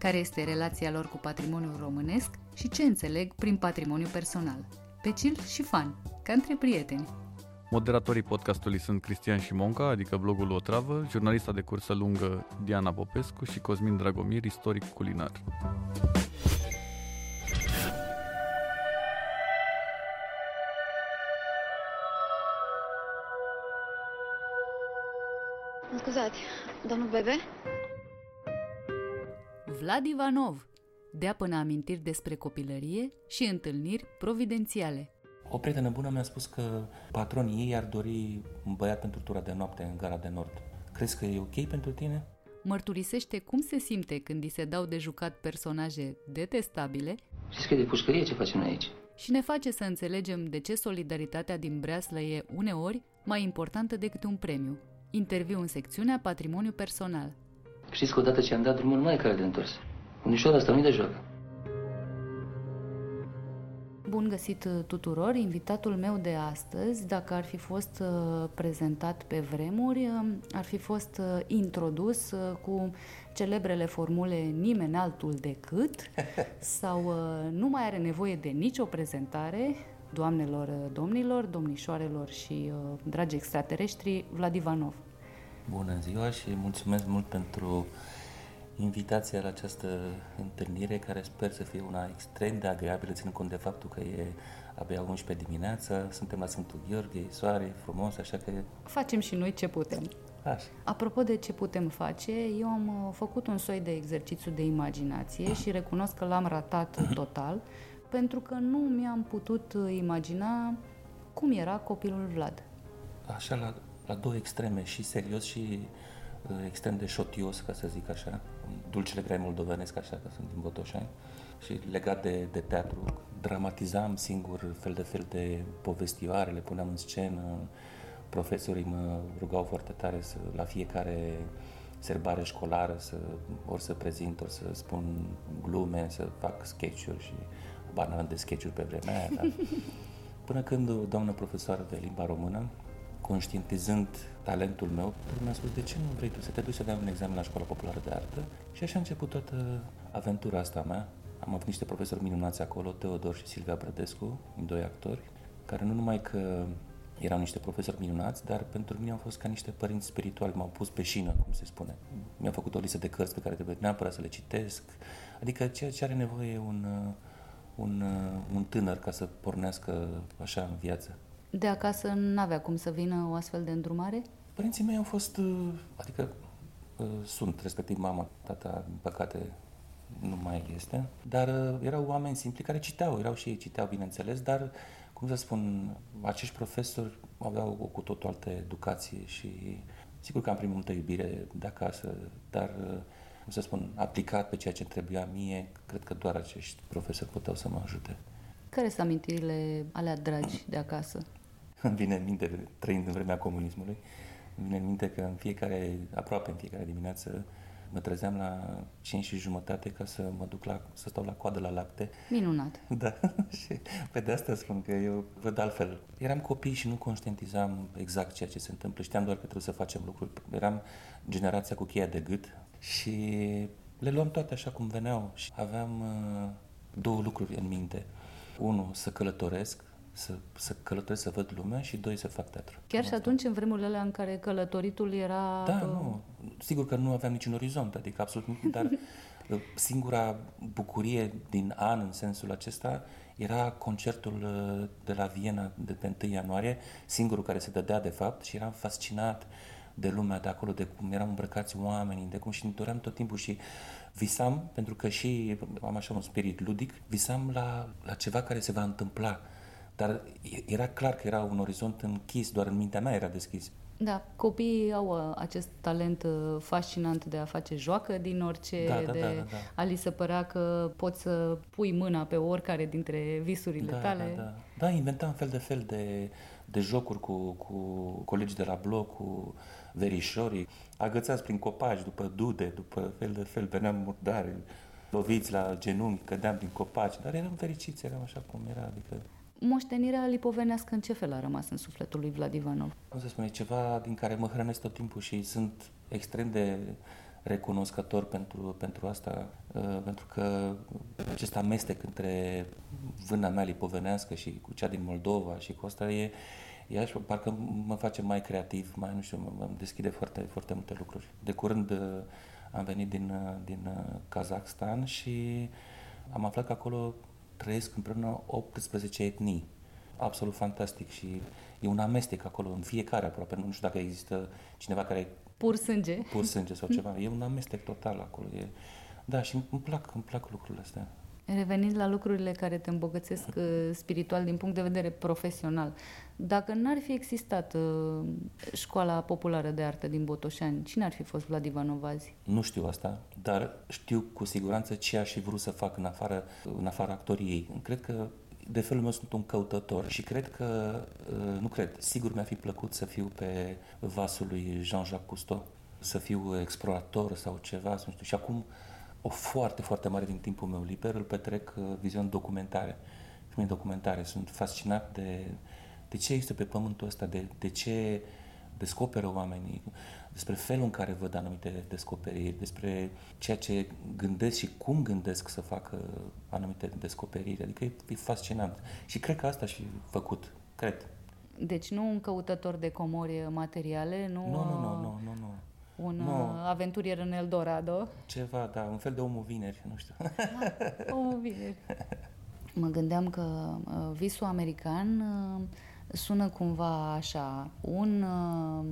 Care este relația lor cu patrimoniul românesc și ce înțeleg prin patrimoniu personal. Pe chill și fan, ca între prieteni. Moderatorii podcastului sunt Cristian Șimonca, adică blogul Otravă, jurnalista de cursă lungă Diana Popescu și Cosmin Dragomir, istoric culinar. Mă scuzați, domnul Bebe? Vlad Ivanov dea până amintiri despre copilărie și întâlniri providențiale. O prietenă bună mi-a spus că patronii ei ar dori un băiat pentru tura de noapte în gara de nord. Crezi că e ok pentru tine? Mărturisește cum se simte când îi se dau de jucat personaje detestabile Știți că e de pușcărie ce facem noi aici? și ne face să înțelegem de ce solidaritatea din breaslă e uneori mai importantă decât un premiu. Interviu în secțiunea Patrimoniu Personal. Știți că odată ce am dat drumul nu mai e care de întors. Unișoara asta nu de joacă. Bun găsit uh, tuturor! Invitatul meu de astăzi, dacă ar fi fost uh, prezentat pe vremuri, uh, ar fi fost uh, introdus uh, cu celebrele formule nimeni altul decât sau uh, nu mai are nevoie de nicio prezentare, doamnelor, uh, domnilor, domnișoarelor și uh, dragi extraterestri, Vlad Ivanov. Bună ziua și mulțumesc mult pentru invitația la această întâlnire care sper să fie una extrem de agreabilă, ținând cont de faptul că e abia 11 dimineața, suntem la Sfântul Gheorghe, e soare, e frumos, așa că Facem și noi ce putem. așa. Apropo de ce putem face, eu am uh, făcut un soi de exercițiu de imaginație și recunosc că l-am ratat total, pentru că nu mi-am putut uh, imagina cum era copilul Vlad. Așa la, la două extreme, și serios și uh, extrem de șotios, ca să zic așa, dulcele grai moldovenesc, așa, că sunt din Botoșani, și legat de, de teatru, dramatizam singur fel de fel de povestioare, le puneam în scenă, profesorii mă rugau foarte tare să, la fiecare serbare școlară să, ori să prezint, ori să spun glume, să fac sketch-uri și banal de sketch-uri pe vremea aia, dar Până când o doamnă profesoară de limba română, conștientizând talentul meu, mi-a spus, de ce nu vrei tu să te duci să dai un examen la Școala Populară de Artă? Și așa a început toată aventura asta mea. Am avut niște profesori minunați acolo, Teodor și Silvia Brădescu, doi actori, care nu numai că erau niște profesori minunați, dar pentru mine au fost ca niște părinți spirituali, m-au pus pe șină, cum se spune. Mi-au făcut o listă de cărți pe care trebuie neapărat să le citesc, adică ceea ce are nevoie un, uh, un, uh, un tânăr ca să pornească așa în viață. De acasă n-avea cum să vină o astfel de îndrumare? Părinții mei au fost, uh, adică uh, sunt, respectiv mama, tata, din păcate, nu mai este, dar uh, erau oameni simpli care citeau, erau și ei citeau, bineînțeles, dar, cum să spun, acești profesori aveau o cu totul altă educație și sigur că am primit multă iubire de acasă, dar, uh, cum să spun, aplicat pe ceea ce îmi trebuia mie, cred că doar acești profesori puteau să mă ajute. Care sunt amintirile alea dragi de acasă? Îmi vine în minte, trăind în vremea comunismului, îmi vine în minte că în fiecare, aproape în fiecare dimineață, mă trezeam la 5 și jumătate ca să mă duc la, să stau la coadă la lapte. Minunat! Da, și pe de asta spun că eu văd altfel. Eram copii și nu conștientizam exact ceea ce se întâmplă. Știam doar că trebuie să facem lucruri. Eram generația cu cheia de gât și le luam toate așa cum veneau. Și aveam uh, două lucruri în minte. Unu, să călătoresc, să, să călătoresc să văd lumea și doi, să fac teatru. Chiar și Asta. atunci, în vremurile alea în care călătoritul era... Da, uh, nu. Sigur că nu aveam niciun orizont, adică absolut nimic, dar uh, singura bucurie din an în sensul acesta era concertul uh, de la Viena de pe 1 ianuarie, singurul care se dădea de fapt și eram fascinat de lumea de acolo, de cum erau îmbrăcați oamenii, de cum și îmi doream tot timpul și visam, pentru că și am așa un spirit ludic, visam la, la ceva care se va întâmpla. Dar era clar că era un orizont închis, doar în mintea mea era deschis. Da, copiii au uh, acest talent uh, fascinant de a face joacă din orice, Da, da, de da, da, da. a li se părea că poți să pui mâna pe oricare dintre visurile da, tale. Da, da. da, inventam fel de fel de, de jocuri cu, cu colegi de la bloc, cu verișorii, agățați prin copaci, după dude, după fel de fel, veneam murdari, loviți la genunchi, cădeam din copaci, dar eram fericiți, eram așa cum era, adică Moștenirea lipovenească în ce fel a rămas în sufletul lui Vlad Ivanov? cum să spune, ceva din care mă hrănesc tot timpul și sunt extrem de recunoscător pentru, pentru asta, uh, pentru că acest amestec între vâna mea lipovenească și cu cea din Moldova și cu asta e, e așa, parcă mă face mai creativ, mai nu știu, mă, mă deschide foarte, foarte multe lucruri. De curând uh, am venit din, uh, din uh, Kazakhstan și am aflat că acolo trăiesc împreună 18 etnii. Absolut fantastic și e un amestec acolo în fiecare aproape. Nu știu dacă există cineva care Pur sânge. pur sânge sau ceva. E un amestec total acolo. E... Da, și îmi plac, îmi plac lucrurile astea. Revenind la lucrurile care te îmbogățesc uh, spiritual din punct de vedere profesional, dacă n-ar fi existat uh, școala populară de artă din Botoșani, cine ar fi fost Vlad Ivanov azi? Nu știu asta, dar știu cu siguranță ce aș fi vrut să fac în afară, în afara actoriei. Cred că de felul meu sunt un căutător și cred că, uh, nu cred, sigur mi-a fi plăcut să fiu pe vasul lui Jean-Jacques Cousteau, să fiu explorator sau ceva, să nu știu. Și acum o foarte, foarte mare din timpul meu liber îl petrec uh, vizionând documentare. Filme documentare. Sunt fascinat de, de ce există pe pământul ăsta, de, de ce descoperă oamenii, despre felul în care văd anumite descoperiri, despre ceea ce gândesc și cum gândesc să facă anumite descoperiri. Adică e, e fascinant. Și cred că asta și făcut. Cred. Deci nu un căutător de comori materiale, nu, Nu, nu, nu, nu, nu, nu. Un Nu. uh, aventurier în Eldorado. Ceva, da, un fel de omul vineri, nu știu. O, bine. Mă gândeam că uh, visul american uh, sună cumva așa. Un uh,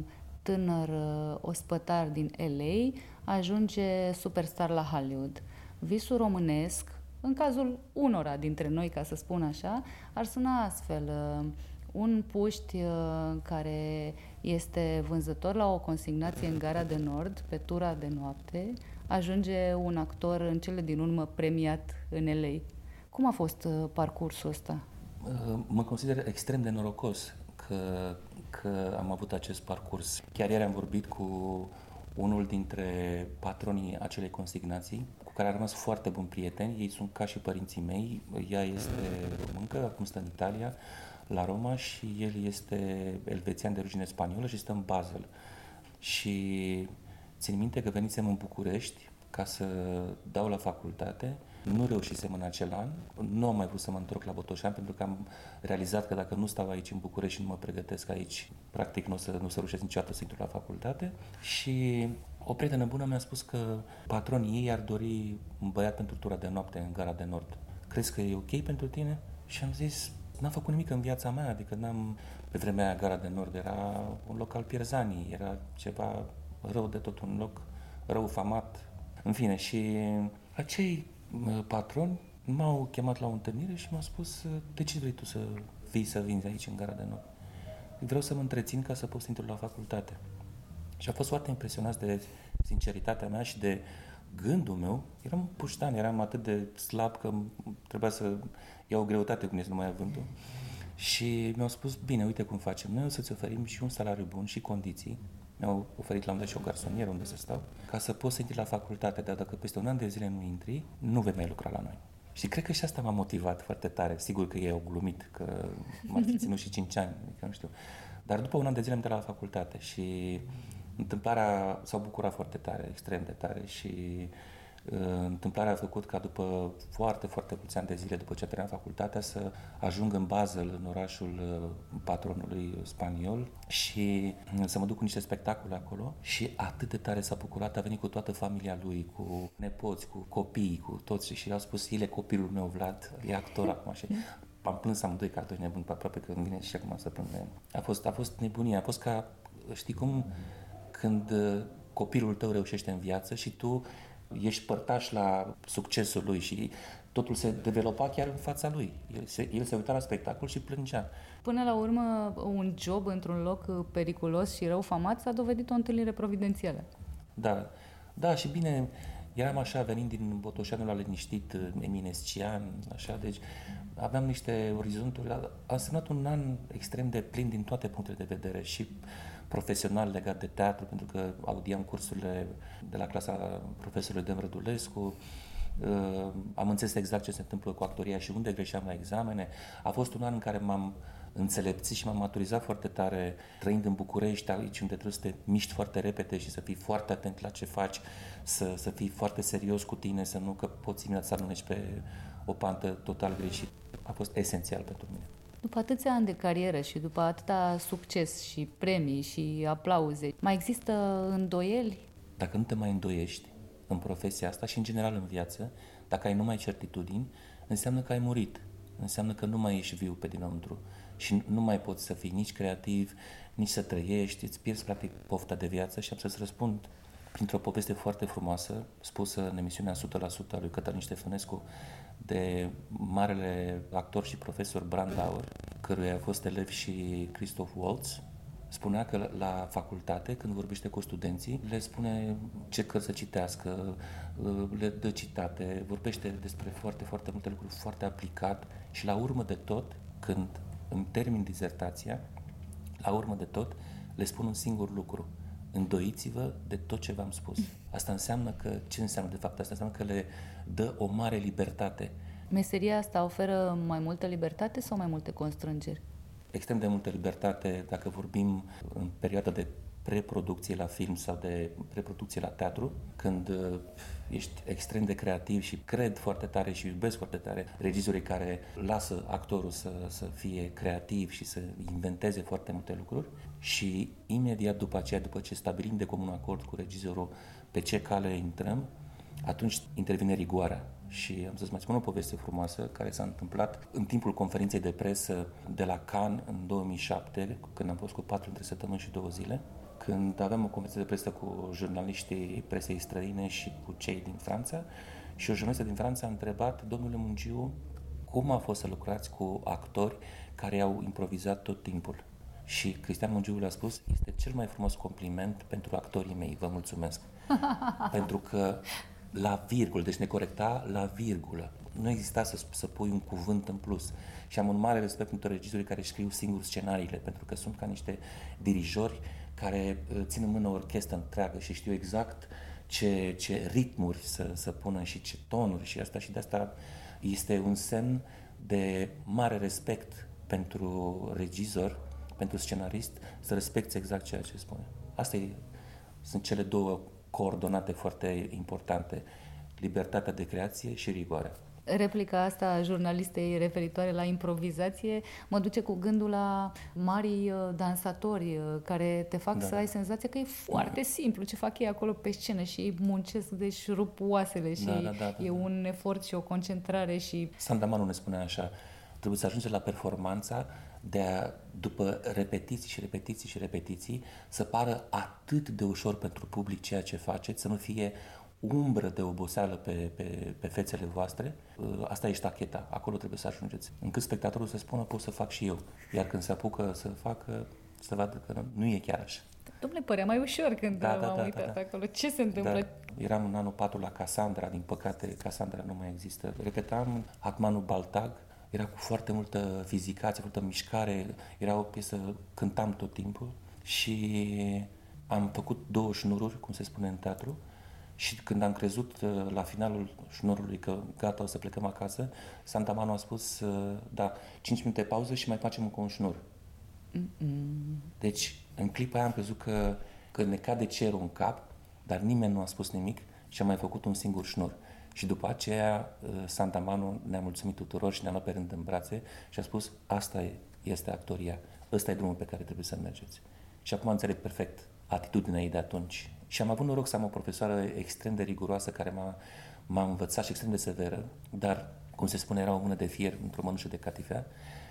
tânăr uh, ospătar din LA ajunge superstar la Hollywood. Visul românesc, în cazul unora dintre noi, ca să spun așa, ar suna astfel. uh, Un puști uh, care este vânzător la o consignație în Gara de Nord, pe tura de noapte, ajunge un actor în cele din urmă premiat în LA. Cum a fost uh, parcursul ăsta? Uh, Mă consider extrem de norocos că, că am avut acest parcurs. Chiar ieri am vorbit cu unul dintre patronii acelei consignații, cu care am rămas foarte buni prieteni. Ei sunt ca și părinții mei. Ea este româncă, acum stă în Italia, la Roma și el este elvețian de origine spaniolă și stă în Basel. Și țin minte că venisem în București ca să dau la facultate. Nu reușisem în acel an. Nu am mai vrut să mă întorc la Botoșani pentru că am realizat că dacă nu stau aici în București și nu mă pregătesc aici, practic nu o să, nu o să reușesc niciodată să intru la facultate. Și o prietenă bună mi-a spus că patronii ei ar dori un băiat pentru tura de noapte în Gara de Nord. Crezi că e ok pentru tine? Și am zis, n-am făcut nimic în viața mea, adică n-am... Pe vremea aia, Gara de Nord era un loc al pierzanii, era ceva rău de tot, un loc rău famat. În fine, și acei uh, patroni m-au chemat la o întâlnire și m-au spus uh, de ce vrei tu să vii să vinzi aici în Gara de Nord? Vreau să mă întrețin ca să pot să intru la facultate. Și a fost foarte impresionați de sinceritatea mea și de gândul meu. Eram puștan, eram atât de slab că trebuia să iau o greutate cum este numai vântul. Și mi-au spus, bine, uite cum facem. Noi o să-ți oferim și un salariu bun și condiții. Mi-au oferit la un dat și o garsonieră unde să stau, ca să poți să intri la facultate, dar dacă peste un an de zile nu intri, nu vei mai lucra la noi. Și cred că și asta m-a motivat foarte tare. Sigur că ei au glumit, că m-ar fi ținut și 5 ani, adică nu știu. Dar după un an de zile am dat la facultate și întâmplarea s-au bucurat foarte tare, extrem de tare și uh, întâmplarea a făcut ca după foarte, foarte mulți ani de zile, după ce a terminat facultatea, să ajung în Basel, în orașul uh, patronului spaniol și uh, să mă duc cu niște spectacole acolo și atât de tare s-a bucurat, a venit cu toată familia lui, cu nepoți, cu copii, cu toți și au spus, el e copilul meu, Vlad, e actor acum. Și am plâns amândoi ca doi nebuni, pe aproape că îmi vine și acum să plâng de A fost, a fost nebunie, a fost ca, știi cum, când uh, copilul tău reușește în viață și tu ești părtaș la succesul lui și totul se developa chiar în fața lui. El se, el se uita la spectacol și plângea. Până la urmă, un job într-un loc periculos și rău famat s-a dovedit o întâlnire providențială. Da, da, și bine, eram așa venind din Botoșanul la liniștit, eminescian, așa, deci aveam niște orizonturi. A, a semnat un an extrem de plin din toate punctele de vedere și profesional legat de teatru, pentru că audiam cursurile de la clasa profesorului Dan Rădulescu, uh, am înțeles exact ce se întâmplă cu actoria și unde greșeam la examene. A fost un an în care m-am înțelepțit și m-am maturizat foarte tare trăind în București, aici unde trebuie să te miști foarte repede și să fii foarte atent la ce faci, să, să fii foarte serios cu tine, să nu că poți imediat să aluneci pe o pantă total greșit. A fost esențial pentru mine. După atâția ani de carieră și după atâta succes și premii și aplauze, mai există îndoieli? Dacă nu te mai îndoiești în profesia asta și în general în viață, dacă ai numai certitudini, înseamnă că ai murit. Înseamnă că nu mai ești viu pe dinăuntru și nu mai poți să fii nici creativ, nici să trăiești, îți pierzi practic pofta de viață și am să-ți răspund printr-o poveste foarte frumoasă, spusă în emisiunea 100% a lui Cătălin Ștefănescu de marele actor și profesor Brandauer, căruia a fost elev și Christoph Waltz, spunea că la facultate, când vorbește cu studenții, le spune ce cărți să citească, le dă citate, vorbește despre foarte, foarte multe lucruri, foarte aplicat și la urmă de tot, când îmi termin dizertația, la urmă de tot, le spun un singur lucru. Îndoiți-vă de tot ce v-am spus. Asta înseamnă că, ce înseamnă de fapt? Asta înseamnă că le dă o mare libertate. Meseria asta oferă mai multă libertate sau mai multe constrângeri? Extrem de multă libertate dacă vorbim în perioada de preproducție la film sau de preproducție la teatru, când uh, ești extrem de creativ și cred foarte tare și iubesc foarte tare regizorii care lasă actorul să, să fie creativ și să inventeze foarte multe lucruri și imediat după aceea, după ce stabilim de comun acord cu regizorul pe ce cale intrăm, atunci intervine rigoarea. Și am să-ți mai spun o poveste frumoasă care s-a întâmplat în timpul conferinței de presă de la Cannes în 2007, când am fost cu patru între săptămâni și două zile când aveam o conferință de presă cu jurnaliștii presei străine și cu cei din Franța și o jurnalistă din Franța a întrebat, domnule Mungiu, cum a fost să lucrați cu actori care au improvizat tot timpul? Și Cristian Mungiu le-a spus, este cel mai frumos compliment pentru actorii mei, vă mulțumesc. pentru că la virgulă, deci ne corecta la virgulă. Nu exista să, să pui un cuvânt în plus. Și am un mare respect pentru regizorii care scriu singur scenariile, pentru că sunt ca niște dirijori care uh, țin în mână o orchestră întreagă și știu exact ce, ce ritmuri să, să pună și ce tonuri și asta și de asta este un semn de mare respect pentru regizor, pentru scenarist, să respecte exact ceea ce spune. Asta e, sunt cele două coordonate foarte importante, libertatea de creație și rigoarea replica asta a jurnalistei referitoare la improvizație mă duce cu gândul la mari uh, dansatori uh, care te fac da. să ai senzația că e foarte da. simplu ce fac ei acolo pe scenă și ei muncesc, deci rup oasele și da, da, da, da, e da. un efort și o concentrare și... Sandamanu ne spune așa, trebuie să ajunge la performanța de a, după repetiții și repetiții și repetiții, să pară atât de ușor pentru public ceea ce faceți, să nu fie umbră de oboseală pe, pe, pe fețele voastre, ă, asta e ștacheta, acolo trebuie să ajungeți. Încât spectatorul să spună, pot să fac și eu. Iar când se apucă să facă, să vadă că nu e chiar așa. Domnule, părea mai ușor când da, da, m-am da, uitat da, da. acolo. Ce se întâmplă? Da. Eram în anul 4 la Cassandra, din păcate Cassandra nu mai există. Repetam Atmanul Baltag, era cu foarte multă fizicație, multă mișcare, era o piesă, cântam tot timpul și am făcut două șnururi, cum se spune în teatru, și când am crezut uh, la finalul șnurului că gata, o să plecăm acasă, Santa Manu a spus, uh, da, 5 minute pauză și mai facem încă un șnur. Mm-mm. Deci, în clipa aia am crezut că, că ne cade cerul în cap, dar nimeni nu a spus nimic și am mai făcut un singur șnur. Și după aceea, uh, Santa Manu ne-a mulțumit tuturor și ne-a luat pe rând în brațe și a spus, asta e, este actoria, ăsta e drumul pe care trebuie să mergeți. Și acum înțeleg perfect atitudinea ei de atunci și am avut noroc să am o profesoară extrem de riguroasă care m-a, m-a învățat și extrem de severă, dar, cum se spune, era o mână de fier într-o mănușă de catifea.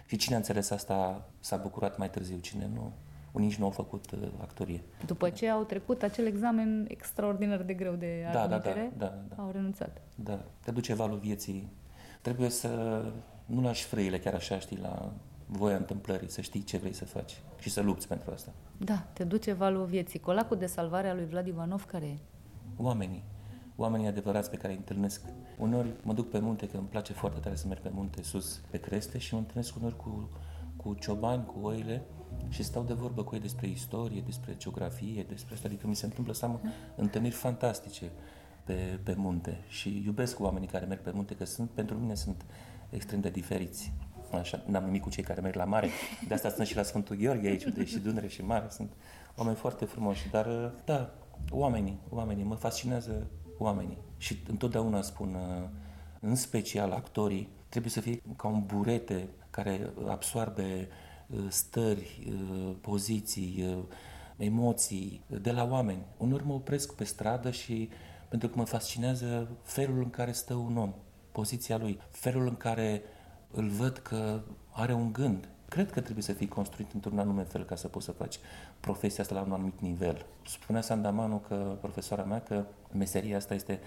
Și cine a înțeles asta s-a bucurat mai târziu, cine nu, unii nici nu au făcut uh, actorie. După ce au trecut acel examen extraordinar de greu de admitere, da, da, da, da, da. au renunțat. Da, te duce valul vieții trebuie să nu lași frâile chiar așa, știi, la voia întâmplării, să știi ce vrei să faci și să lupți pentru asta. Da, te duce valul vieții. Colacul de salvare a lui Vlad Ivanov care e? Oamenii, oamenii adevărați pe care îi întâlnesc. Uneori mă duc pe munte, că îmi place foarte tare să merg pe munte sus, pe creste și mă întâlnesc uneori cu, cu ciobani, cu oile și stau de vorbă cu ei despre istorie, despre geografie, despre asta. Adică mi se întâmplă să am întâlniri fantastice pe, pe munte și iubesc oamenii care merg pe munte, că sunt, pentru mine sunt extrem de diferiți. Așa, n-am nimic cu cei care merg la mare. De asta sunt și la Sfântul Gheorghe aici, unde și Dunăre și Mare. Sunt oameni foarte frumoși. Dar, da, oamenii, oamenii, mă fascinează oamenii. Și întotdeauna spun, în special actorii, trebuie să fie ca un burete care absoarbe uh, stări, uh, poziții, uh, emoții de la oameni. Uneori mă opresc pe stradă și pentru că mă fascinează felul în care stă un om, poziția lui, felul în care îl văd că are un gând. Cred că trebuie să fii construit într-un anume fel ca să poți să faci profesia asta la un anumit nivel. Spunea Sandamanu, că profesoara mea, că meseria asta este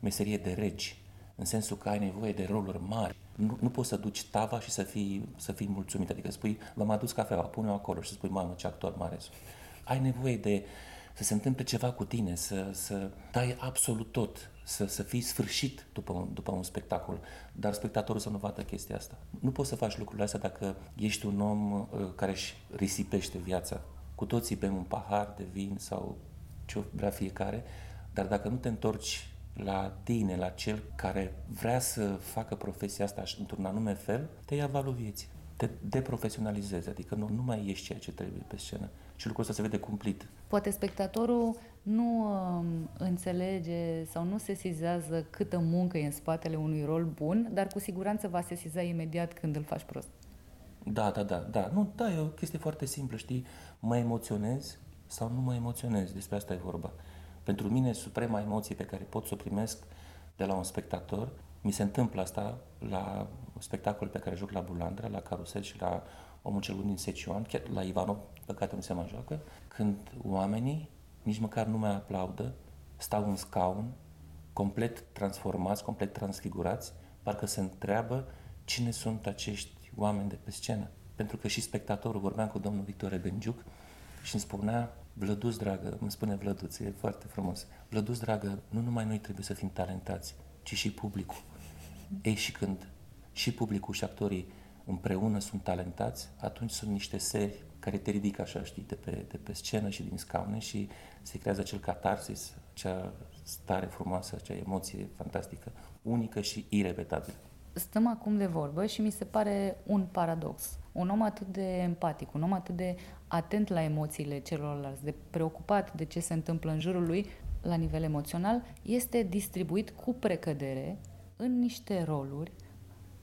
meserie de regi, în sensul că ai nevoie de roluri mari. Nu, nu poți să duci tava și să fii, să fii mulțumit, adică spui, v-am adus cafeaua, pune-o acolo și spui, mamă, ce actor mare sunt. Ai nevoie de să se întâmple ceva cu tine, să, să dai absolut tot, să, să fii sfârșit după un, după un spectacol, dar spectatorul să nu vadă chestia asta. Nu poți să faci lucrurile astea dacă ești un om uh, care își risipește viața. Cu toții bem un pahar de vin sau ce vrea fiecare, dar dacă nu te întorci la tine, la cel care vrea să facă profesia asta într-un anume fel, te ia valul vieții. Te deprofesionalizezi, adică nu, nu mai ești ceea ce trebuie pe scenă. Și lucrul ăsta se vede cumplit. Poate spectatorul nu uh, înțelege sau nu sesizează câtă muncă e în spatele unui rol bun, dar cu siguranță va sesiza imediat când îl faci prost. Da, da, da, da. Nu, da, e o chestie foarte simplă, știi? Mă emoționez sau nu mă emoționez, despre asta e vorba. Pentru mine, suprema emoție pe care pot să o primesc de la un spectator, mi se întâmplă asta la spectacol pe care joc la Bulandra, la Carusel și la Omul cel bun din Secioan, chiar la Ivanov, păcate nu se mai joacă, când oamenii nici măcar nu mai aplaudă, stau în scaun, complet transformați, complet transfigurați, parcă se întreabă cine sunt acești oameni de pe scenă. Pentru că și spectatorul, vorbeam cu domnul Victor Rebengiuc și îmi spunea, Vlăduț, dragă, îmi spune Vlăduț, e foarte frumos, Vlăduț, dragă, nu numai noi trebuie să fim talentați, ci și publicul. Ei, și când și publicul și actorii împreună sunt talentați, atunci sunt niște seri care te ridică așa, știi, de pe, de pe scenă și din scaune și se creează acel catarsis, acea stare frumoasă, acea emoție fantastică, unică și irepetabilă. Stăm acum de vorbă și mi se pare un paradox. Un om atât de empatic, un om atât de atent la emoțiile celorlalți, de preocupat de ce se întâmplă în jurul lui la nivel emoțional, este distribuit cu precădere în niște roluri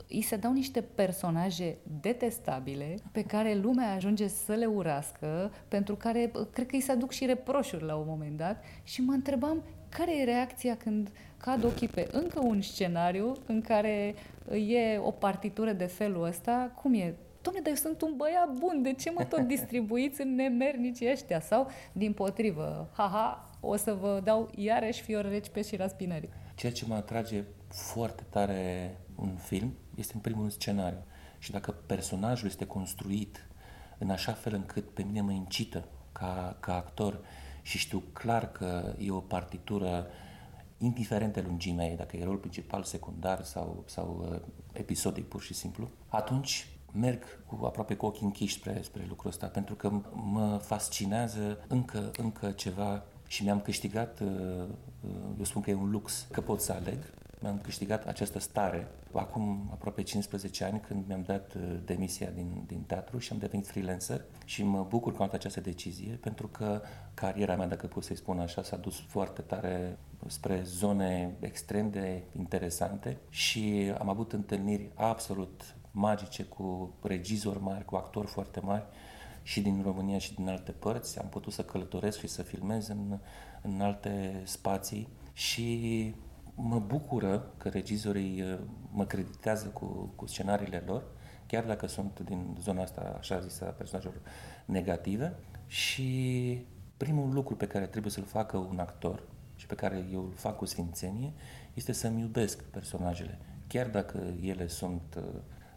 îi se dau niște personaje detestabile pe care lumea ajunge să le urască, pentru care cred că îi se aduc și reproșuri la un moment dat și mă întrebam care e reacția când cad ochii pe încă un scenariu în care e o partitură de felul ăsta, cum e? Dom'le, dar eu sunt un băiat bun, de ce mă tot distribuiți în nemernici ăștia? Sau, din potrivă, haha, o să vă dau iarăși fior reci pe și raspinării. Ceea ce mă atrage foarte tare un film este în primul rând scenariu. Și dacă personajul este construit în așa fel încât pe mine mă incită ca, ca actor și știu clar că e o partitură indiferent de lungimea ei, dacă e rol principal, secundar sau, sau uh, episodic pur și simplu, atunci merg cu aproape cu ochii închiși spre, spre lucrul ăsta, pentru că mă fascinează încă, încă ceva și mi-am câștigat, uh, uh, eu spun că e un lux, că pot să aleg mi-am câștigat această stare acum aproape 15 ani când mi-am dat uh, demisia din, din teatru și am devenit freelancer și mă bucur că am luat această decizie pentru că cariera mea, dacă pot să-i spun așa, s-a dus foarte tare spre zone extrem de interesante și am avut întâlniri absolut magice cu regizori mari, cu actori foarte mari și din România și din alte părți. Am putut să călătoresc și să filmez în, în alte spații și mă bucură că regizorii uh, mă creditează cu, cu scenariile lor, chiar dacă sunt din zona asta, așa zisă, a personajelor negative. Și primul lucru pe care trebuie să-l facă un actor și pe care eu îl fac cu sfințenie este să-mi iubesc personajele. chiar dacă ele sunt uh,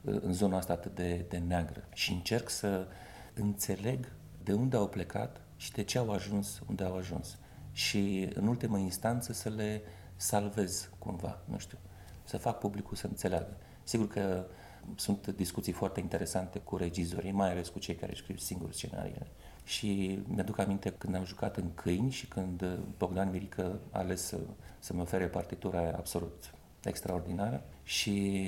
în zona asta atât de, de neagră și încerc să înțeleg de unde au plecat și de ce au ajuns unde au ajuns. Și în ultimă instanță să le salvez cumva, nu știu, să fac publicul să înțeleagă. Sigur că sunt discuții foarte interesante cu regizorii, mai ales cu cei care scriu singuri scenariile. Și mi-aduc aminte când am jucat în Câini și când Bogdan Mirică a ales să, să-mi ofere partitura absolut extraordinară și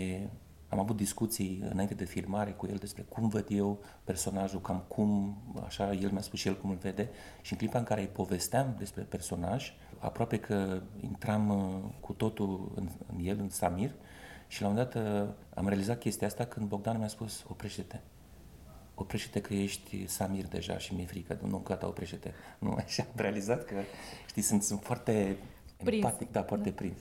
am avut discuții înainte de filmare cu el despre cum văd eu personajul, cam cum, așa, el mi-a spus și el cum îl vede și în clipa în care îi povesteam despre personaj, aproape că intram uh, cu totul în, în el, în Samir și la un dat uh, am realizat chestia asta când Bogdan mi-a spus oprește-te, oprește-te că ești Samir deja și mi-e frică, nu, gata, oprește-te. Nu, și am realizat că, știi, sunt, sunt foarte prins. empatic, da, foarte da. prins.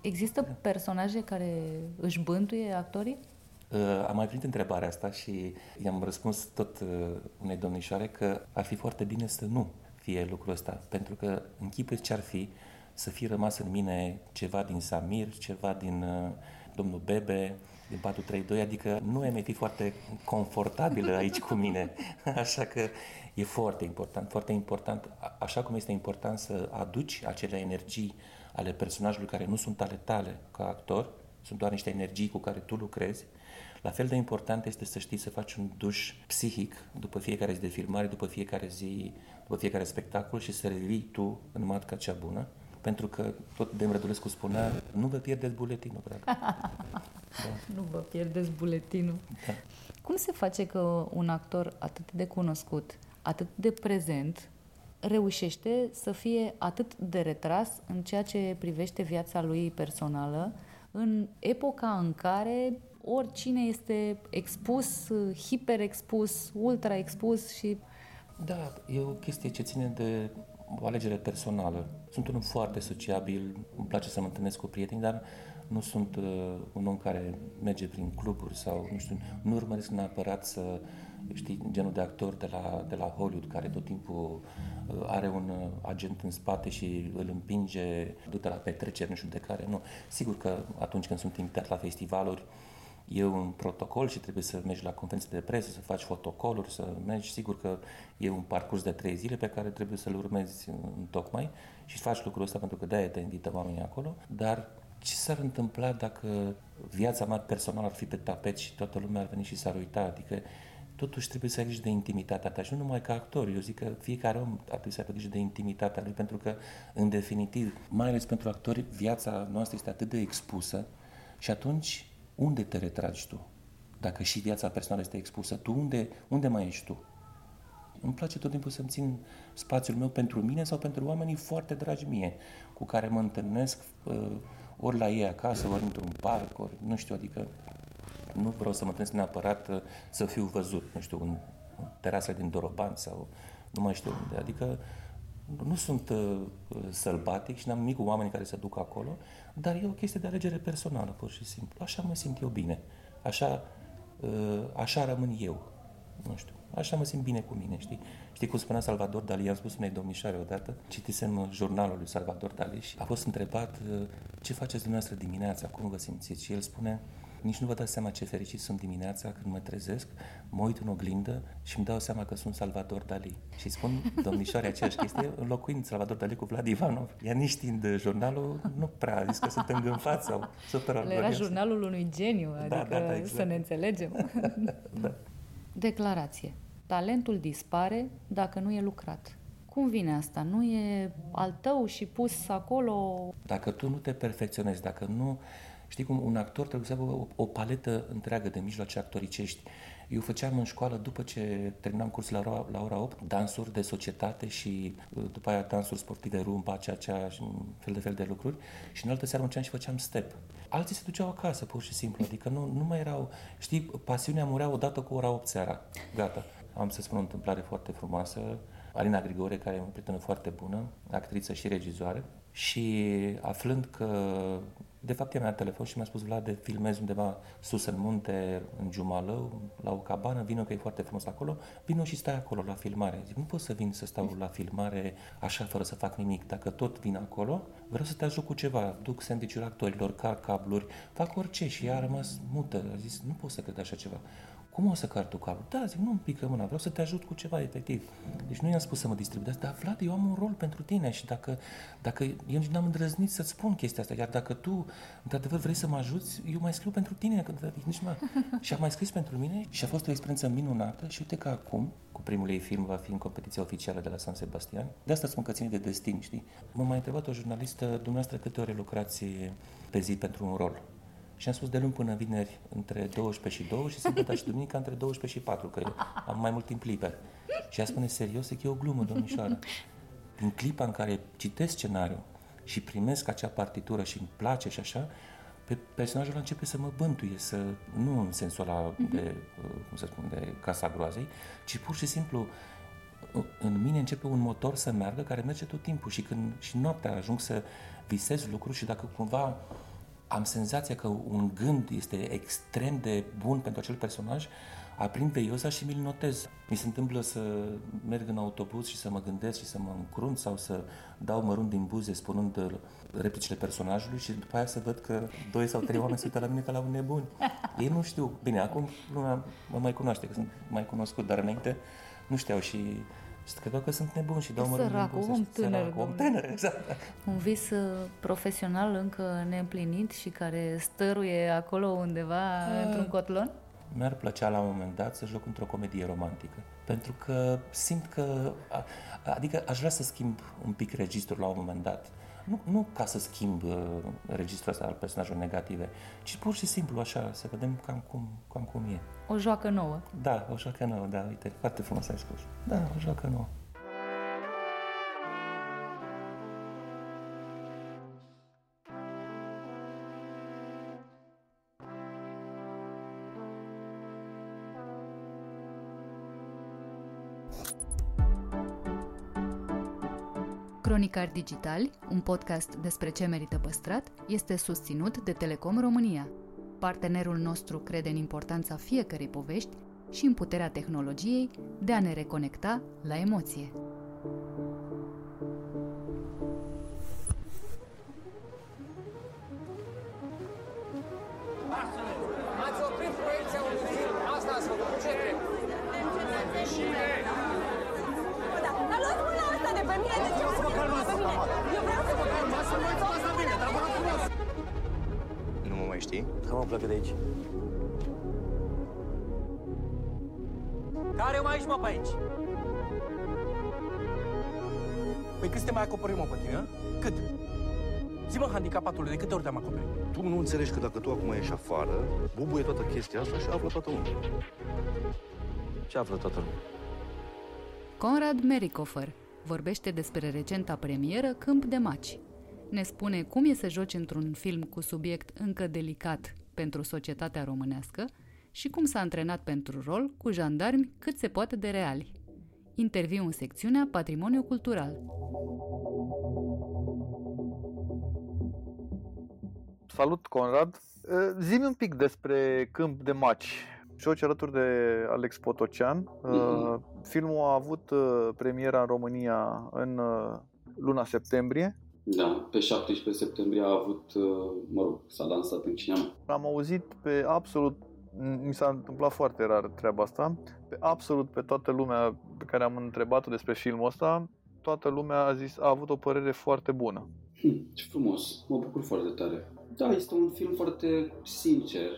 Există personaje care își bântuie actorii? Uh, am mai primit întrebarea asta și i-am răspuns tot uh, unei domnișoare că ar fi foarte bine să nu fie lucrul ăsta, pentru că închipui ce ar fi? Să fi rămas în mine ceva din Samir, ceva din uh, domnul Bebe, din 432, adică nu ai fi foarte confortabilă aici cu mine. Așa că e foarte important, foarte important, așa cum este important să aduci acele energii ale personajului care nu sunt ale tale ca actor, sunt doar niște energii cu care tu lucrezi, la fel de important este să știi să faci un duș psihic după fiecare zi de filmare, după fiecare zi, după fiecare spectacol și să revii tu în matca cea bună pentru că tot de Rădulescu spunea, nu vă pierdeți buletinul, dragă. Da. Nu vă pierdeți buletinul. Da. Cum se face că un actor atât de cunoscut, atât de prezent, reușește să fie atât de retras în ceea ce privește viața lui personală, în epoca în care oricine este expus, hiperexpus, ultra expus și... Da, e o chestie ce ține de o alegere personală. Sunt un om foarte sociabil, îmi place să mă întâlnesc cu prieteni, dar nu sunt uh, un om care merge prin cluburi sau, nu știu, nu urmăresc neapărat să, știi, genul de actor de la, de la Hollywood care tot timpul uh, are un uh, agent în spate și îl împinge, du-te la petreceri, nu știu de care, nu. Sigur că atunci când sunt invitat la festivaluri, e un protocol și trebuie să mergi la conferințe de presă, să faci fotocoluri, să mergi. Sigur că e un parcurs de trei zile pe care trebuie să-l urmezi în tocmai și faci lucrul ăsta pentru că de-aia te invită oamenii acolo, dar ce s-ar întâmpla dacă viața mea personală ar fi pe tapet și toată lumea ar veni și s-ar uita? Adică totuși trebuie să ai grijă de intimitatea ta și nu numai ca actor. Eu zic că fiecare om ar trebui să aibă grijă de intimitatea lui pentru că, în definitiv, mai ales pentru actori, viața noastră este atât de expusă și atunci unde te retragi tu? Dacă și viața personală este expusă, tu unde, unde mai ești tu? Îmi place tot timpul să-mi țin spațiul meu pentru mine sau pentru oamenii foarte dragi mie, cu care mă întâlnesc uh, ori la ei acasă, ori într-un parc, ori nu știu, adică nu vreau să mă întâlnesc neapărat uh, să fiu văzut, nu știu, în terasa din Doroban sau nu mai știu unde, adică nu sunt uh, sălbatic și n-am nimic cu oamenii care se duc acolo, dar e o chestie de alegere personală, pur și simplu. Așa mă simt eu bine. Așa, uh, așa rămân eu. Nu știu. Așa mă simt bine cu mine, știi? Știi cum spunea Salvador Dali? am spus unei domnișoare odată, citisem jurnalul lui Salvador Dali și a fost întrebat uh, ce faceți dumneavoastră dimineața, cum vă simțiți? Și el spune, nici nu vă dați seama ce fericit sunt dimineața când mă trezesc, mă uit în oglindă și îmi dau seama că sunt Salvador Dali. Și spun domnișoare aceeași chestie, înlocuind Salvador Dali cu Vlad Ivanov. Ea nici știind jurnalul, nu prea a zis că sunt îngânfat sau super Era jurnalul unui geniu, da, adică da, da, exact. să ne înțelegem. da. Declarație. Talentul dispare dacă nu e lucrat. Cum vine asta? Nu e al tău și pus acolo? Dacă tu nu te perfecționezi, dacă nu Știi cum un actor trebuie să aibă o, o paletă întreagă de mijloace actoricești. Eu făceam în școală, după ce terminam cursul la, ora, la ora 8, dansuri de societate și uh, după aia dansuri sportive, rumba, ceea, ceea, și fel de fel de lucruri. Și în altă seară mergeam și făceam step. Alții se duceau acasă, pur și simplu. Adică nu, nu mai erau... Știi, pasiunea murea odată cu ora 8 seara. Gata. Am să spun o întâmplare foarte frumoasă. Alina Grigore, care e o prietenă foarte bună, actriță și regizoare, și aflând că de fapt, ea mi-a telefon și mi-a spus, Vlad, filmez undeva sus în munte, în Giumalău, la o cabană, vină că e foarte frumos acolo, vină și stai acolo la filmare. Zic, nu pot să vin să stau la filmare așa fără să fac nimic. Dacă tot vin acolo, vreau să te ajut cu ceva, duc sandvișuri actorilor, car cabluri, fac orice și ea a rămas mută, a zis, nu pot să cred așa ceva. Cum o să car tu cablu? Da, zic, nu îmi pică mâna, vreau să te ajut cu ceva, efectiv. Deci nu i-am spus să mă distribuiesc, dar Vlad, eu am un rol pentru tine și dacă, dacă eu nici n-am îndrăznit să-ți spun chestia asta, iar dacă tu, într-adevăr, vrei să mă ajuți, eu mai scriu pentru tine, că nici mă... și a mai scris pentru mine și a fost o experiență minunată și uite că acum, cu primul ei film, va fi în competiția oficială de la San Sebastian. De asta spun că ține de destin, știi? M-a mai întrebat o jurnalistă, dumneavoastră câte ore lucrați pe zi pentru un rol? Și am spus de luni până vineri între 12 și 2 și sâmbătă și duminica între 12 și 4, că eu am mai mult timp liber. Și ea spune, serios, e că e o glumă, domnișoară. În clipa în care citesc scenariul și primesc acea partitură și îmi place și așa, pe personajul începe să mă bântuie, să, nu în sensul ăla de, cum să spun, de casa groazei, ci pur și simplu în mine începe un motor să meargă care merge tot timpul și când și noaptea ajung să visez lucruri și dacă cumva am senzația că un gând este extrem de bun pentru acel personaj, aprind pe Ioza și mi-l notez. Mi se întâmplă să merg în autobuz și să mă gândesc și să mă încrunt sau să dau mărunt din buze spunând uh, replicile personajului și după aia să văd că doi sau trei oameni se uită la mine ca la un nebun. Ei nu știu. Bine, acum lumea mă mai cunoaște, că sunt mai cunoscut, dar înainte nu știau și și credeau că sunt nebun și dau mărâni Săracul, om tânăr. om tânăr, exact. Un vis uh, profesional încă neîmplinit și care stăruie acolo undeva A... într-un cotlon? Mi-ar plăcea la un moment dat să joc într-o comedie romantică. Pentru că simt că... Adică aș vrea să schimb un pic registrul la un moment dat. Nu, nu ca să schimb uh, registrul ăsta al personajelor negative, ci pur și simplu așa, să vedem cam cum, cam cum e. O joacă nouă. Da, o joacă nouă, da, uite, foarte frumos ai spus. Da, o joacă nouă. Cronicar Digitali, un podcast despre ce merită păstrat, este susținut de Telecom România. Partenerul nostru crede în importanța fiecărei povești și în puterea tehnologiei de a ne reconecta la emoție. Mă plecă de aici. Care mai aici, mă, pe aici? Păi cât să te mai acoperim, mă, pe tine, a? Cât? Zi-mă, handicapatul, de câte ori te-am acoperit? Tu nu înțelegi că dacă tu acum ieși afară, bubuie toată chestia asta și află toată lumea. Ce află toată lumea? Conrad Merikofer vorbește despre recenta premieră Câmp de Maci. Ne spune cum e să joci într-un film cu subiect încă delicat pentru societatea românească și cum s-a antrenat pentru rol cu jandarmi cât se poate de reali. Interviu în secțiunea Patrimoniu Cultural. Salut, Conrad! Zi-mi un pic despre Câmp de Maci. Joci alături de Alex Potocean. Uh-huh. Filmul a avut uh, premiera în România în uh, luna septembrie. Da, pe 17 septembrie a avut, uh, mă rog, s-a lansat în cinema. Am auzit pe absolut, mi s-a întâmplat foarte rar treaba asta, pe absolut pe toată lumea pe care am întrebat-o despre filmul ăsta, toată lumea a zis, a avut o părere foarte bună. Hm, ce frumos, mă bucur foarte tare. Da, este un film foarte sincer,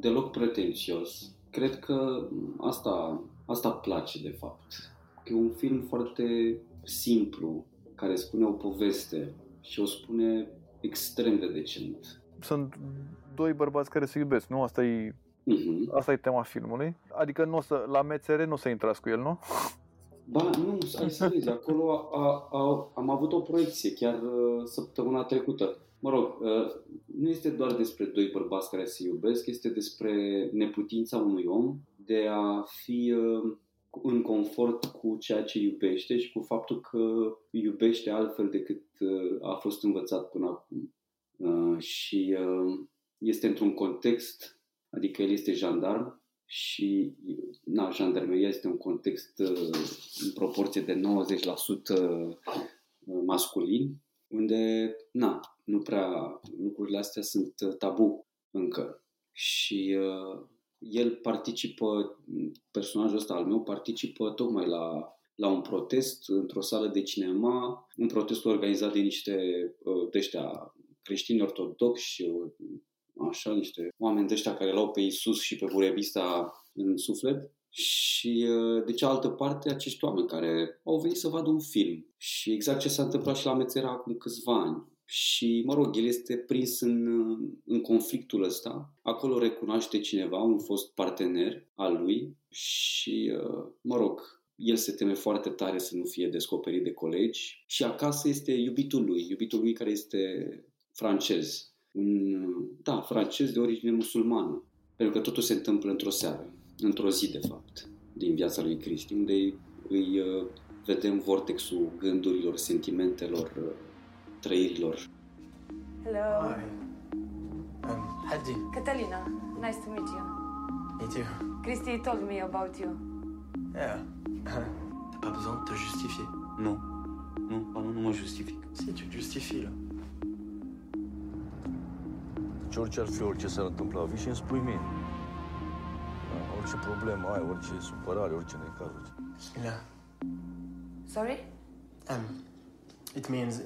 deloc pretențios. Cred că asta, asta place de fapt. Că e un film foarte simplu, care spune o poveste și o spune extrem de decent. Sunt doi bărbați care se iubesc, nu? Asta e, Uh-huh. asta e tema filmului. Adică nu o să, la mețere nu o să intrați cu el, nu? Ba, nu, hai să vezi, acolo a, a, a, am avut o proiecție chiar uh, săptămâna trecută. Mă rog, uh, nu este doar despre doi bărbați care se iubesc, este despre neputința unui om de a fi uh, în confort cu ceea ce iubește și cu faptul că iubește altfel decât uh, a fost învățat până acum. Uh, și uh, este într-un context, adică el este jandarm și na, jandarmeria este un context uh, în proporție de 90% masculin unde, na, nu prea lucrurile astea sunt uh, tabu încă. Și uh, el participă, personajul ăsta al meu participă tocmai la, la un protest într-o sală de cinema, un protest organizat de niște uh, de ăștia creștini ortodoxi, uh, așa, niște oameni de ăștia care l-au pe Isus și pe Burebista în suflet și uh, de cealaltă parte acești oameni care au venit să vadă un film. Și exact ce s-a întâmplat și la Mețera acum câțiva ani. Și, mă rog, el este prins în, uh, în conflictul ăsta. Acolo recunoaște cineva, un fost partener al lui și, uh, mă rog, el se teme foarte tare să nu fie descoperit de colegi și acasă este iubitul lui, iubitul lui care este francez. Un, da, francez de origine musulmană. Pentru că totul se întâmplă într-o seară într-o zi, de fapt, din viața lui Cristi, unde îi uh, vedem vortexul gândurilor, sentimentelor, uh. Hello. Hi. I'm Hadi. Catalina, nice to meet you. Me too. Christy told me about you. Yeah. T'as pas besoin de te justifier. Non. Non, pardon, nu mă justific. Si, tu te justifies, là. Ce orice ar fi, orice s-ar întâmpla, vii și îmi spui mie. Da, Orice problemă ai, orice supărare, orice necaz. Orice... Bismillah. Sorry? Um, it means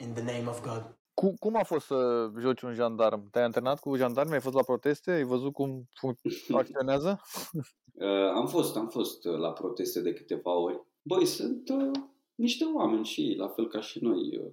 in the name of God. Cu, cum a fost să joci un jandarm? Te-ai antrenat cu jandarmi? Ai fost la proteste? Ai văzut cum fun- acționează? Uh, am fost, am fost uh, la proteste de câteva ori. Băi, sunt uh, niște oameni și ei, la fel ca și noi. Uh,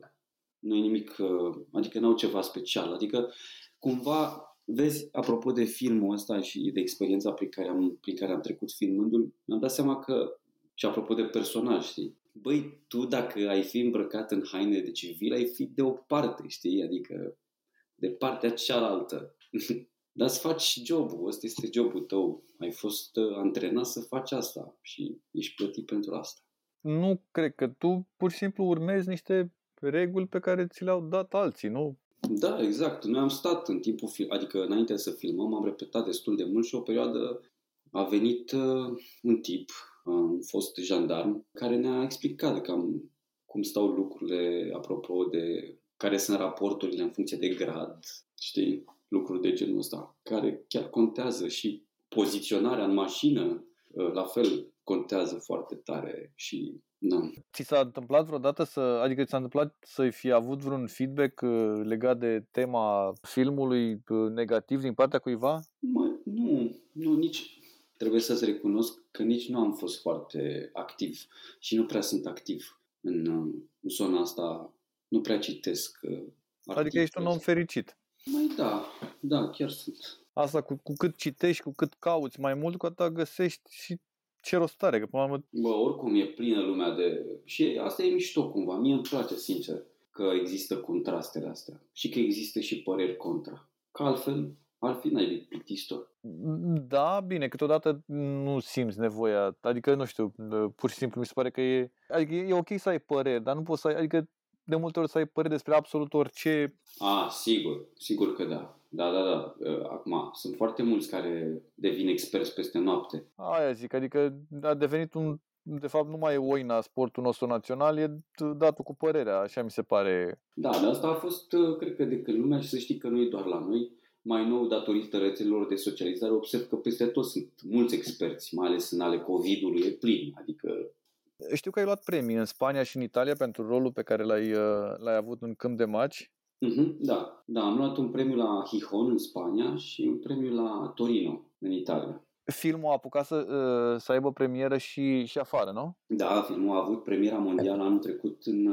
nu e nimic, uh, adică n-au ceva special. Adică, cumva, vezi, apropo de filmul ăsta și de experiența prin care am, prin care am trecut filmându-l, mi-am dat seama că, și apropo de personaj, știi? Băi, tu dacă ai fi îmbrăcat în haine de civil, ai fi de o parte, știi? Adică de partea cealaltă. Dar să faci jobul, ăsta este jobul tău. Ai fost uh, antrenat să faci asta și ești plătit pentru asta. Nu cred că tu pur și simplu urmezi niște reguli pe care ți le-au dat alții, nu? Da, exact. Noi am stat în timpul, fil- adică înainte să filmăm, am repetat destul de mult și o perioadă a venit uh, un tip, uh, un fost jandarm, care ne-a explicat cam cum stau lucrurile apropo de care sunt raporturile în funcție de grad, știi, lucruri de genul ăsta, care chiar contează și poziționarea în mașină, uh, la fel, contează foarte tare și da. Ți s-a întâmplat vreodată să, adică ți s-a întâmplat să fi avut vreun feedback uh, legat de tema filmului uh, negativ din partea cuiva? Mă, nu, nu, nici trebuie să-ți recunosc că nici nu am fost foarte activ și nu prea sunt activ în, uh, în zona asta. Nu prea citesc uh, Adică ești un om fericit. Mai da, da, chiar sunt. Asta cu, cu cât citești, cu cât cauți mai mult, cu atât găsești și ce rost are, că până la urmă Bă, oricum e plină lumea de... Și asta e mișto cumva. Mie îmi place, sincer, că există contrastele astea și că există și păreri contra. Că altfel, ar fi naivic plictisitor. Da, bine, câteodată nu simți nevoia, adică nu știu, pur și simplu mi se pare că e, adică e ok să ai păreri, dar nu poți să ai, adică de multe ori să ai păreri despre absolut orice. A, sigur, sigur că da. Da, da, da. Acum, sunt foarte mulți care devin experți peste noapte. Aia zic, adică a devenit un, de fapt nu mai e oina sportul nostru național, e datul cu părerea, așa mi se pare. Da, dar asta a fost, cred că de când lumea și să știi că nu e doar la noi, mai nou, datorită rețelelor de socializare, observ că peste tot sunt mulți experți, mai ales în ale COVID-ului, e plin. Adică știu că ai luat premii în Spania și în Italia pentru rolul pe care l-ai, l-ai avut în câmp de maci. Mm-hmm, da, da, am luat un premiu la Gijón în Spania și un premiu la Torino în Italia. Filmul a apucat să, să aibă premieră și, și afară, nu? Da, filmul a avut premiera mondială anul trecut în,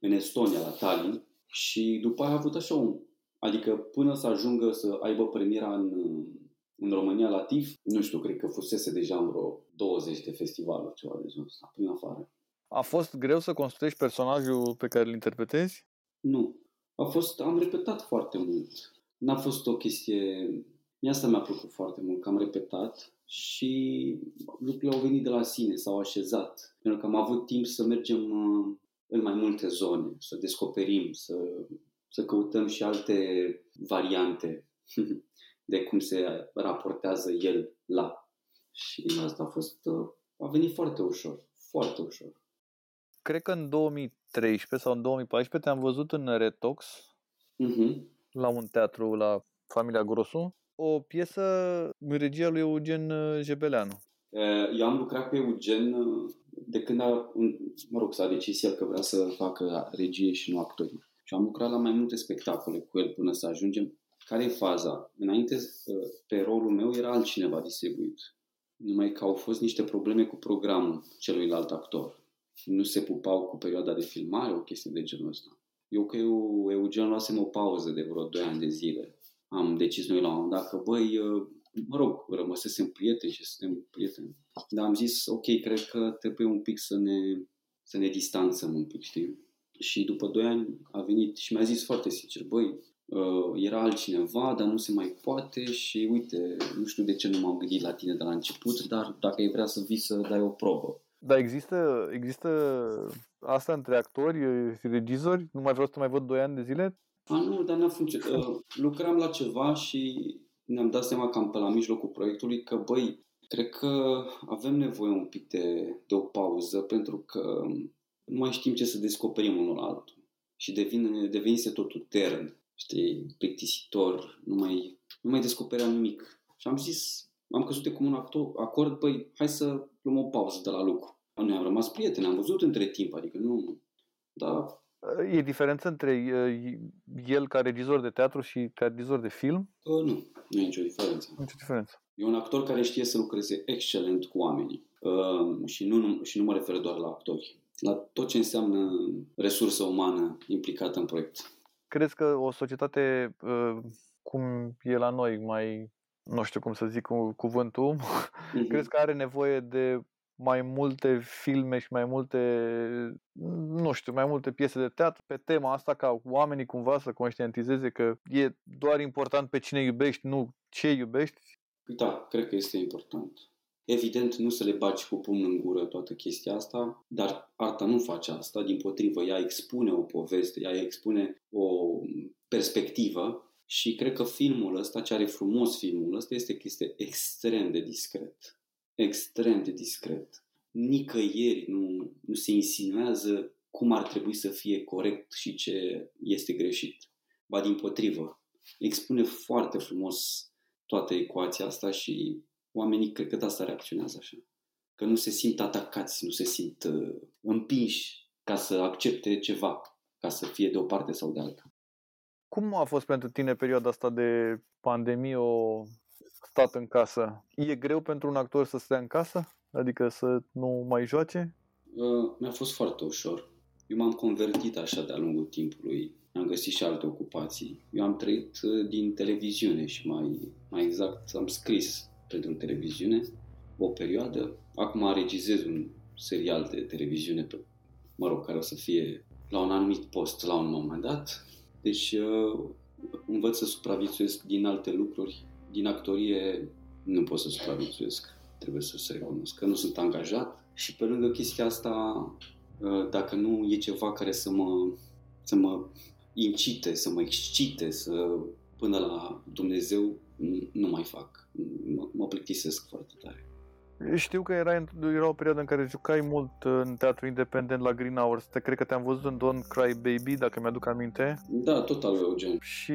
în Estonia, la Tallinn și după aia a avut așa un... Adică până să ajungă să aibă premiera în, în România la TIF, nu știu, cred că fusese deja în vreo 20 de festivaluri, ceva de genul ăsta, prin afară. A fost greu să construiești personajul pe care îl interpretezi? Nu. A fost, am repetat foarte mult. N-a fost o chestie... Mie asta mi-a plăcut foarte mult, că am repetat și lucrurile au venit de la sine, s-au așezat. Pentru că am avut timp să mergem în mai multe zone, să descoperim, să, să căutăm și alte variante de cum se raportează el la. Și asta a fost, a venit foarte ușor, foarte ușor. Cred că în 2000 2013 sau în 2014 te-am văzut în Retox Uh-huh. la un teatru la Familia Grosu, o piesă în regia lui Eugen uh, Jebeleanu. Uh, Eu am lucrat cu Eugen uh, de când a, un- mă rog, s-a decis el că vrea să facă regie și nu actorie. Și am lucrat la mai multe spectacole cu el până să ajungem. Care e faza? Înainte, uh, pe rolul meu era altcineva distribuit. Numai că au fost niște probleme cu programul celuilalt actor. Nu se pupau cu perioada de filmare, o chestie de genul ăsta. Eu cu eu, Eugen luasem o pauză de vreo 2 ani de zile. Am decis noi la un moment dat că, băi, uh, mă rog, rămăsesem prieteni și suntem prieteni. Dar am zis, ok, cred că trebuie un pic să ne, să ne distanțăm un pic, știi? Și după 2 ani a venit și mi-a zis foarte sincer, băi, uh, era altcineva, dar nu se mai poate și uite, nu știu de ce nu m-am gândit la tine de la început, dar dacă ai vrea să vii să dai o probă. Dar există, există asta între actori și regizori? Nu mai vreau să te mai văd 2 ani de zile? A, nu, dar n-a funcționat. Uh, lucram la ceva și ne-am dat seama cam pe la mijlocul proiectului că, băi, cred că avem nevoie un pic de, de o pauză pentru că nu mai știm ce să descoperim unul la altul. Și devine, devenise totul tern, știi, plictisitor, nu mai, nu mai descopeream nimic. Și am zis, am căzut de comun actor, acord, băi, hai să luăm o pauză de la lucru. Noi am rămas prieteni, am văzut între timp, adică nu... Da, E diferență între uh, el ca regizor de teatru și ca regizor de film? uh, nu, nu e nicio diferență. Nicio diferență. E un actor care știe să lucreze excelent cu oamenii. Uh, și, nu, nu, și nu mă refer doar la actori. La tot ce înseamnă resursă umană implicată în proiect. Crezi că o societate uh, cum e la noi, mai, nu știu cum să zic cu cuvântul, Mhm. crezi că are nevoie de mai multe filme și mai multe, nu știu, mai multe piese de teatru pe tema asta ca oamenii cumva să conștientizeze că e doar important pe cine iubești, nu ce iubești? Da, cred că este important. Evident, nu să le bagi cu pumnul în gură toată chestia asta, dar arta nu face asta, din potrivă, ea expune o poveste, ea expune o perspectivă și cred că filmul ăsta, ce are frumos filmul ăsta, este că este extrem de discret. Extrem de discret. Nicăieri nu, nu se insinuează cum ar trebui să fie corect și ce este greșit. Ba din potrivă, expune foarte frumos toată ecuația asta și oamenii cred că de asta reacționează așa. Că nu se simt atacați, nu se simt uh, împinși ca să accepte ceva, ca să fie de o parte sau de alta. Cum a fost pentru tine perioada asta de pandemie, o stat în casă? E greu pentru un actor să stea în casă? Adică să nu mai joace? Uh, mi-a fost foarte ușor. Eu m-am convertit așa de-a lungul timpului. Am găsit și alte ocupații. Eu am trăit uh, din televiziune și mai, mai exact am scris pentru televiziune o perioadă. Acum regizez un serial de televiziune, pe, mă rog, care o să fie la un anumit post la un moment dat. Deci uh, învăț să supraviețuiesc din alte lucruri. Din actorie nu pot să supraviețuiesc, trebuie să se recunosc că nu sunt angajat. Și pe lângă chestia asta, uh, dacă nu e ceva care să mă, să mă incite, să mă excite, să până la Dumnezeu, nu- nu mai fac. Mă, mă plictisesc foarte tare. Știu că era, era o perioadă în care jucai mult uh, în teatru independent la Green Hours. Te cred că te-am văzut în Don't Cry Baby, dacă mi-aduc aminte. Da, tot al lui Eugen. Și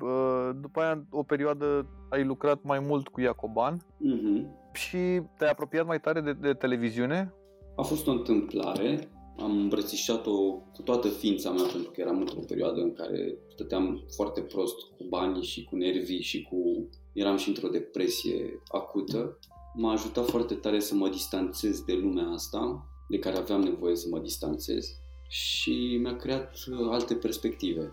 uh, după aia, o perioadă, ai lucrat mai mult cu Iacoban Mhm. și te-ai apropiat mai tare de, de televiziune. A fost o întâmplare. Am îmbrățișat-o cu toată ființa mea pentru că eram într-o perioadă în care stăteam foarte prost cu banii și cu nervii și cu... Eram și într-o depresie acută. M-a ajutat foarte tare să mă distanțez de lumea asta, de care aveam nevoie să mă distanțez și mi-a creat uh, alte perspective.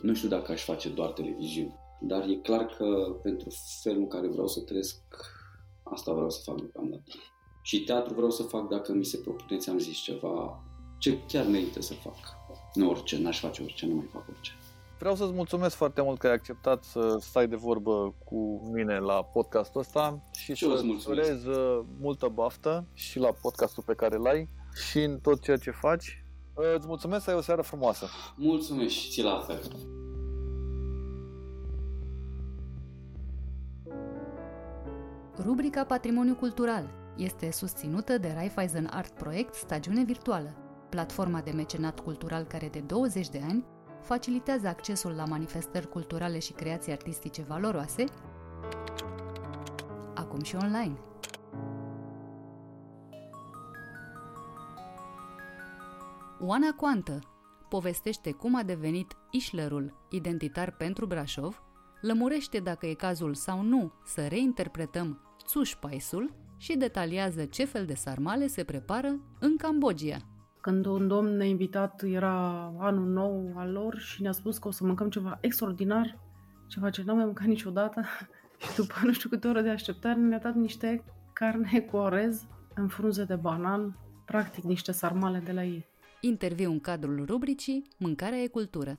Nu știu dacă aș face doar televiziune, dar e clar că pentru felul în care vreau să trăiesc, asta vreau să fac deocamdată. Și teatru vreau să fac dacă mi se propune, ți-am zis ceva ce chiar merită să fac. Nu orice, n-aș face orice, nu mai fac orice. Vreau să-ți mulțumesc foarte mult că ai acceptat să stai de vorbă cu mine la podcastul ăsta și Și eu îți să mulțumesc. urez uh, multă baftă și la podcastul pe care l-ai și în tot ceea ce faci. Uh, Îți mulțumesc să ai o seară frumoasă. Mulțumesc și ți la fel. Rubrica Patrimoniu Cultural este susținută de Raiffeisen Art Project Stagiune Virtuală. Platforma de mecenat cultural care de 20 de ani facilitează accesul la manifestări culturale și creații artistice valoroase, acum și online. Oana Coantă povestește cum a devenit Ișlerul identitar pentru Brașov, lămurește dacă e cazul sau nu să reinterpretăm Paisul și detaliază ce fel de sarmale se prepară în Cambodgia. Când un domn ne-a invitat, era anul nou al lor și ne-a spus că o să mâncăm ceva extraordinar, ceva ce n-am mai mâncat niciodată și după nu știu câte ore de așteptare ne-a dat niște carne cu orez în frunze de banan, practic niște sarmale de la ei. Interviu în cadrul rubricii Mâncarea e cultură.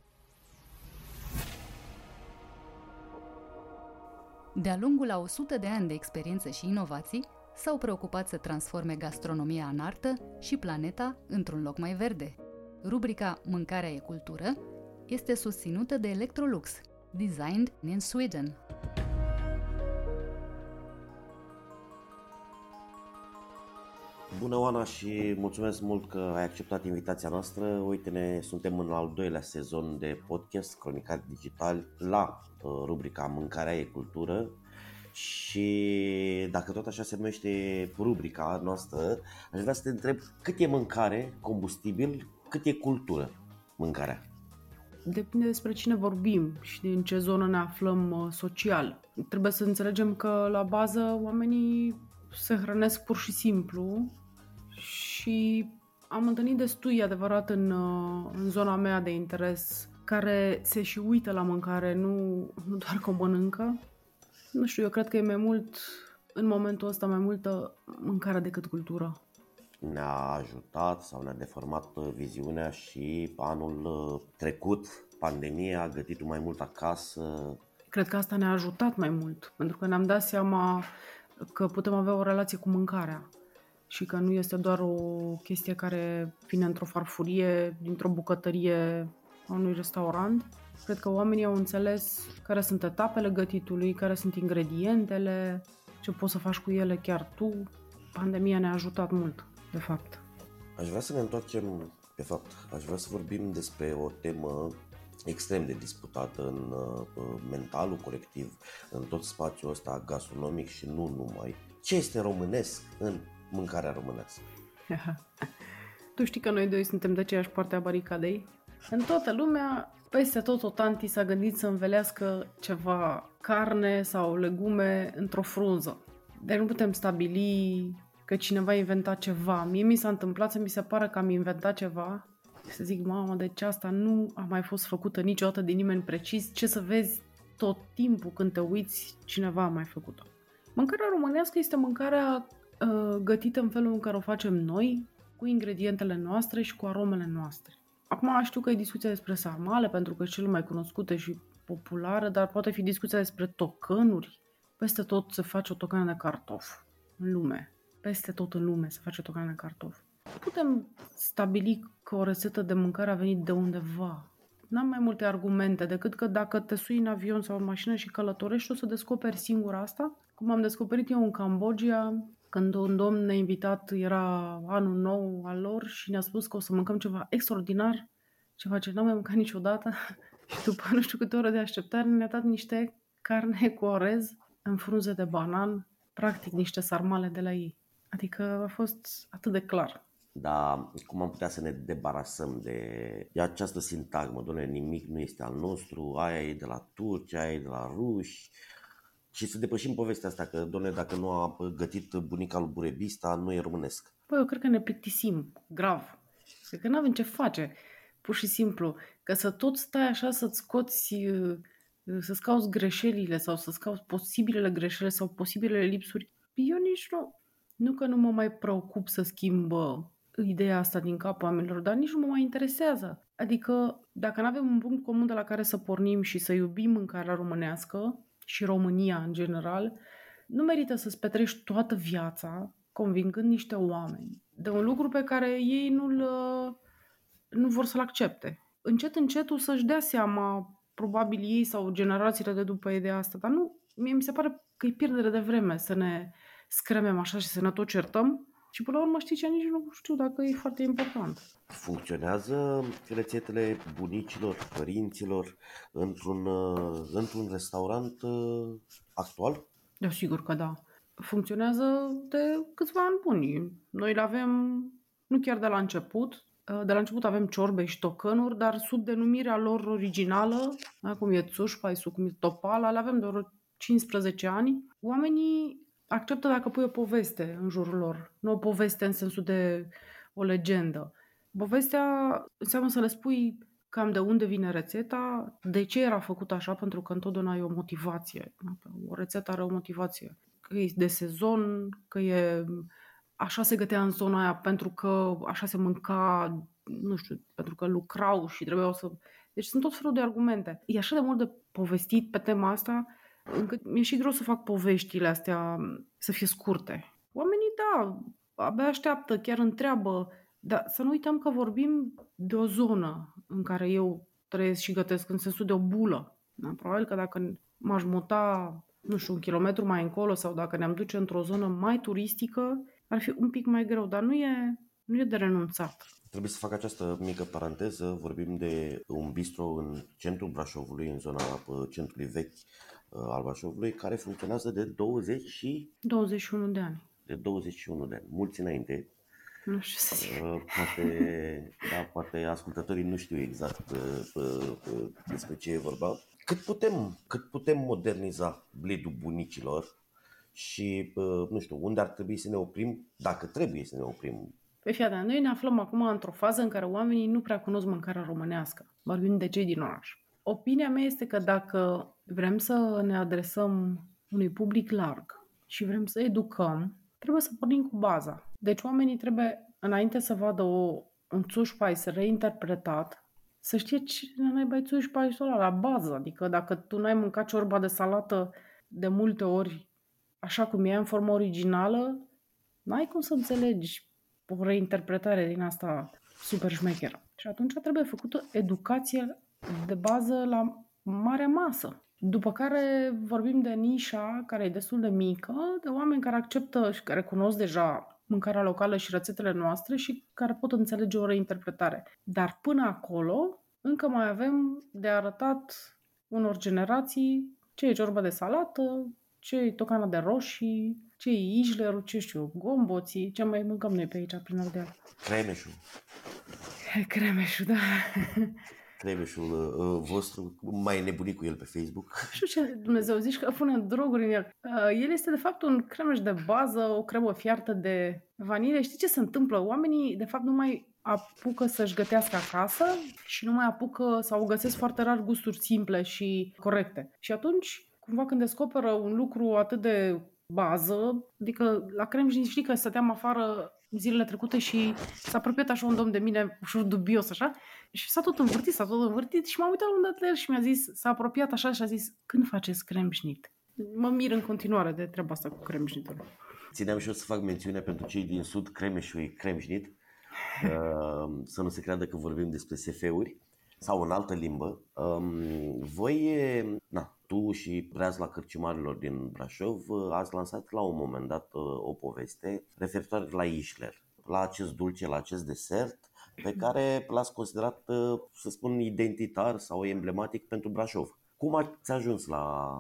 De-a lungul a 100 de ani de experiență și inovații, s-au preocupat să transforme gastronomia în artă și planeta într-un loc mai verde. Rubrica Mâncarea e cultură este susținută de Electrolux, designed in Sweden. Bună, Oana, și mulțumesc mult că ai acceptat invitația noastră. Uite-ne, suntem în al doilea sezon de podcast Cronicar Digital la uh, rubrica Mâncarea e cultură și dacă tot așa se numește rubrica noastră, aș vrea să te întreb cât e mâncare, combustibil, cât e cultură mâncarea? Depinde despre cine vorbim și din ce zonă ne aflăm uh, social. Trebuie să înțelegem că la bază oamenii se hrănesc pur și simplu și am întâlnit destui adevărat în, uh, în zona mea de interes care se și uită la mâncare, nu, nu doar că o mănâncă. Nu știu, eu cred că e mai mult, în momentul ăsta, mai multă mâncare decât cultură. Ne-a ajutat sau ne-a deformat viziunea și anul uh, trecut, pandemia, gătitul mai mult acasă. Cred că asta ne-a ajutat mai mult, pentru că ne-am dat seama că putem avea o relație cu mâncarea și că nu este doar o chestie care vine într-o farfurie, dintr-o bucătărie a unui restaurant. Cred că oamenii au înțeles care sunt etapele gătitului, care sunt ingredientele, ce poți să faci cu ele chiar tu. Pandemia ne-a ajutat mult, de fapt. Aș vrea să ne întoarcem, de fapt, aș vrea să vorbim despre o temă extrem de disputată în uh, mentalul colectiv, în tot spațiul ăsta gastronomic și nu numai. Ce este românesc în mâncarea românească. tu știi că noi doi suntem de aceeași parte a baricadei? În toată lumea, peste tot o tanti s-a gândit să învelească ceva carne sau legume într-o frunză. Dar nu putem stabili că cineva a inventat ceva. Mie mi s-a întâmplat să mi se pară că am inventat ceva să zic, mamă, deci asta nu a mai fost făcută niciodată de nimeni precis. Ce să vezi tot timpul când te uiți, cineva a mai făcut-o. Mâncarea românească este mâncarea Uh, gătită în felul în care o facem noi, cu ingredientele noastre și cu aromele noastre. Acum știu că e discuția despre sarmale, pentru că e cel mai cunoscută și populară, dar poate fi discuția despre tocănuri. Peste tot se face o tocană de cartof în lume. Peste tot în lume se face o tocană de cartof. Putem stabili că o rețetă de mâncare a venit de undeva. N-am mai multe argumente decât că dacă te sui în avion sau în mașină și călătorești, o să descoperi singur asta. Cum am descoperit eu în Cambodgia, când un domn ne-a invitat, era anul nou al lor și ne-a spus că o să mâncăm ceva extraordinar, ceva ce n-am mai mâncat niciodată și după nu știu câte ore de așteptare ne-a dat niște carne cu orez în frunze de banan, practic niște sarmale de la ei. Adică a fost atât de clar. Dar cum am putea să ne debarasăm de, de această sintagmă? Doamne, nimic nu este al nostru, aia e de la turci, aia e de la ruși, și să depășim povestea asta că, doamne, dacă nu a gătit bunica lui Burebista, nu e românesc. Păi eu cred că ne plictisim, grav. Cred că nu avem ce face, pur și simplu. Că să tot stai așa să-ți scoți, uh, să-ți cauți greșelile sau să-ți cauți posibilele greșeli sau posibilele lipsuri. Eu nici nu, nu că nu mă mai preocup să schimbă ideea asta din capul oamenilor, dar nici nu mă mai interesează. Adică, dacă nu avem un punct comun de la care să pornim și să iubim mâncarea românească, și România în general, nu merită să-ți petrești toată viața convingând niște oameni de un lucru pe care ei nu-l, nu vor să-l accepte. Încet, încet o să-și dea seama, probabil ei sau generațiile de după ei de asta, dar nu, mie mi se pare că e pierdere de vreme să ne scremem așa și să ne tot certăm Și până la urmă, știi ce, nici nu știu dacă e foarte important. Funcționează rețetele bunicilor, părinților într-un, uh, într-un restaurant uh, actual? Da, sigur că da. Funcționează de câțiva ani buni. Noi le avem nu chiar de la început. Uh, De la început avem ciorbe și tocănuri, dar sub denumirea lor originală, da, cum e țușpa, cum e topala, le avem de vreo 15 ani. Oamenii acceptă dacă pui o poveste în jurul lor, nu o poveste în sensul de o legendă. Povestea înseamnă să le spui cam de unde vine rețeta, de ce era făcut așa, pentru că întotdeauna e o motivație. O rețetă are o motivație. Că e de sezon, că e așa se gătea în zona aia pentru că așa se mânca, nu știu, pentru că lucrau și trebuiau să... Deci sunt tot felul de argumente. E așa de mult de povestit pe tema asta, încât mi-e și greu să fac poveștile astea să fie scurte. Oamenii, da, abia așteaptă, chiar întreabă, dar să nu uităm că vorbim de o zonă în care eu trăiesc și gătesc, în sensul de o bulă. Da? Probabil că dacă m-aș muta, nu știu, un kilometru mai încolo sau dacă ne-am duce într-o zonă mai turistică, ar fi un pic mai greu, dar nu e, nu e de renunțat. Trebuie să fac această mică paranteză. Vorbim de un bistro în centrul Brașovului, în zona uh, centrului vechi uh, al Brașovului, care funcționează de 20 și 21 de ani. de 21 de ani, mulți înainte. Nu știu să zic. Uh, Poate, da, poate ascultătorii nu știu exact uh, uh, uh, despre ce e vorba. Cât putem, cât putem moderniza bledul bunicilor și, uh, nu știu, unde ar trebui să ne oprim, dacă trebuie să ne oprim. Pe fii atent, noi ne aflăm acum într-o fază în care oamenii nu prea cunosc mâncarea românească. Vorbim de cei din oraș. Opinia mea este că dacă vrem să ne adresăm unui public larg și vrem să educăm, trebuie să pornim cu baza. Deci oamenii trebuie, înainte să vadă o, un țușpais reinterpretat, să știe ce naiba e țușpaisul ăla la bază. Adică dacă tu n-ai mâncat ciorba de salată de multe ori așa cum e în formă originală, n-ai cum să înțelegi o reinterpretare din asta super șmecheră. Și atunci trebuie făcută educație de bază la marea masă. După care vorbim de nișa, care e destul de mică, de oameni care acceptă și care cunosc deja mâncarea locală și rețetele noastre și care pot înțelege o reinterpretare. Dar până acolo, încă mai avem de arătat unor generații ce e ciorba de salată, ce e tocana de roșii, ce e ișlerul, ce știu, eu, gomboții, ce mai mâncăm noi pe aici prin Ardeal. Cremeșul. Cremeșul, da. Cremeșul uh, vostru, mai nebunit cu el pe Facebook. Nu știu ce Dumnezeu zici că pune droguri în el. Uh, el este de fapt un cremeș de bază, o cremă fiartă de vanilie. Știi ce se întâmplă? Oamenii de fapt nu mai apucă să-și gătească acasă și nu mai apucă sau găsesc foarte rar gusturi simple și corecte. Și atunci, cumva când descoperă un lucru atât de bază, adică la crem și știi că stăteam afară zilele trecute și s-a apropiat așa un domn de mine ușor dubios așa și s-a tot învârtit, s-a tot învârtit și m-am uitat la un dat la el și mi-a zis, s-a apropiat așa și a zis, când faceți cremșnit? Mă mir în continuare de treaba asta cu cremșnitul. Țineam și eu să fac mențiune pentru cei din sud, Cremeșul e Cremșnit, uh, să nu se creadă că vorbim despre SF-uri sau în altă limbă. Um, voi, na, tu și Breazla Cârciumarilor din Brașov uh, ați lansat la un moment dat uh, o poveste referitoare la Ișler, la acest dulce, la acest desert pe care l-ați considerat, uh, să spun, identitar sau emblematic pentru Brașov. Cum ați ajuns la,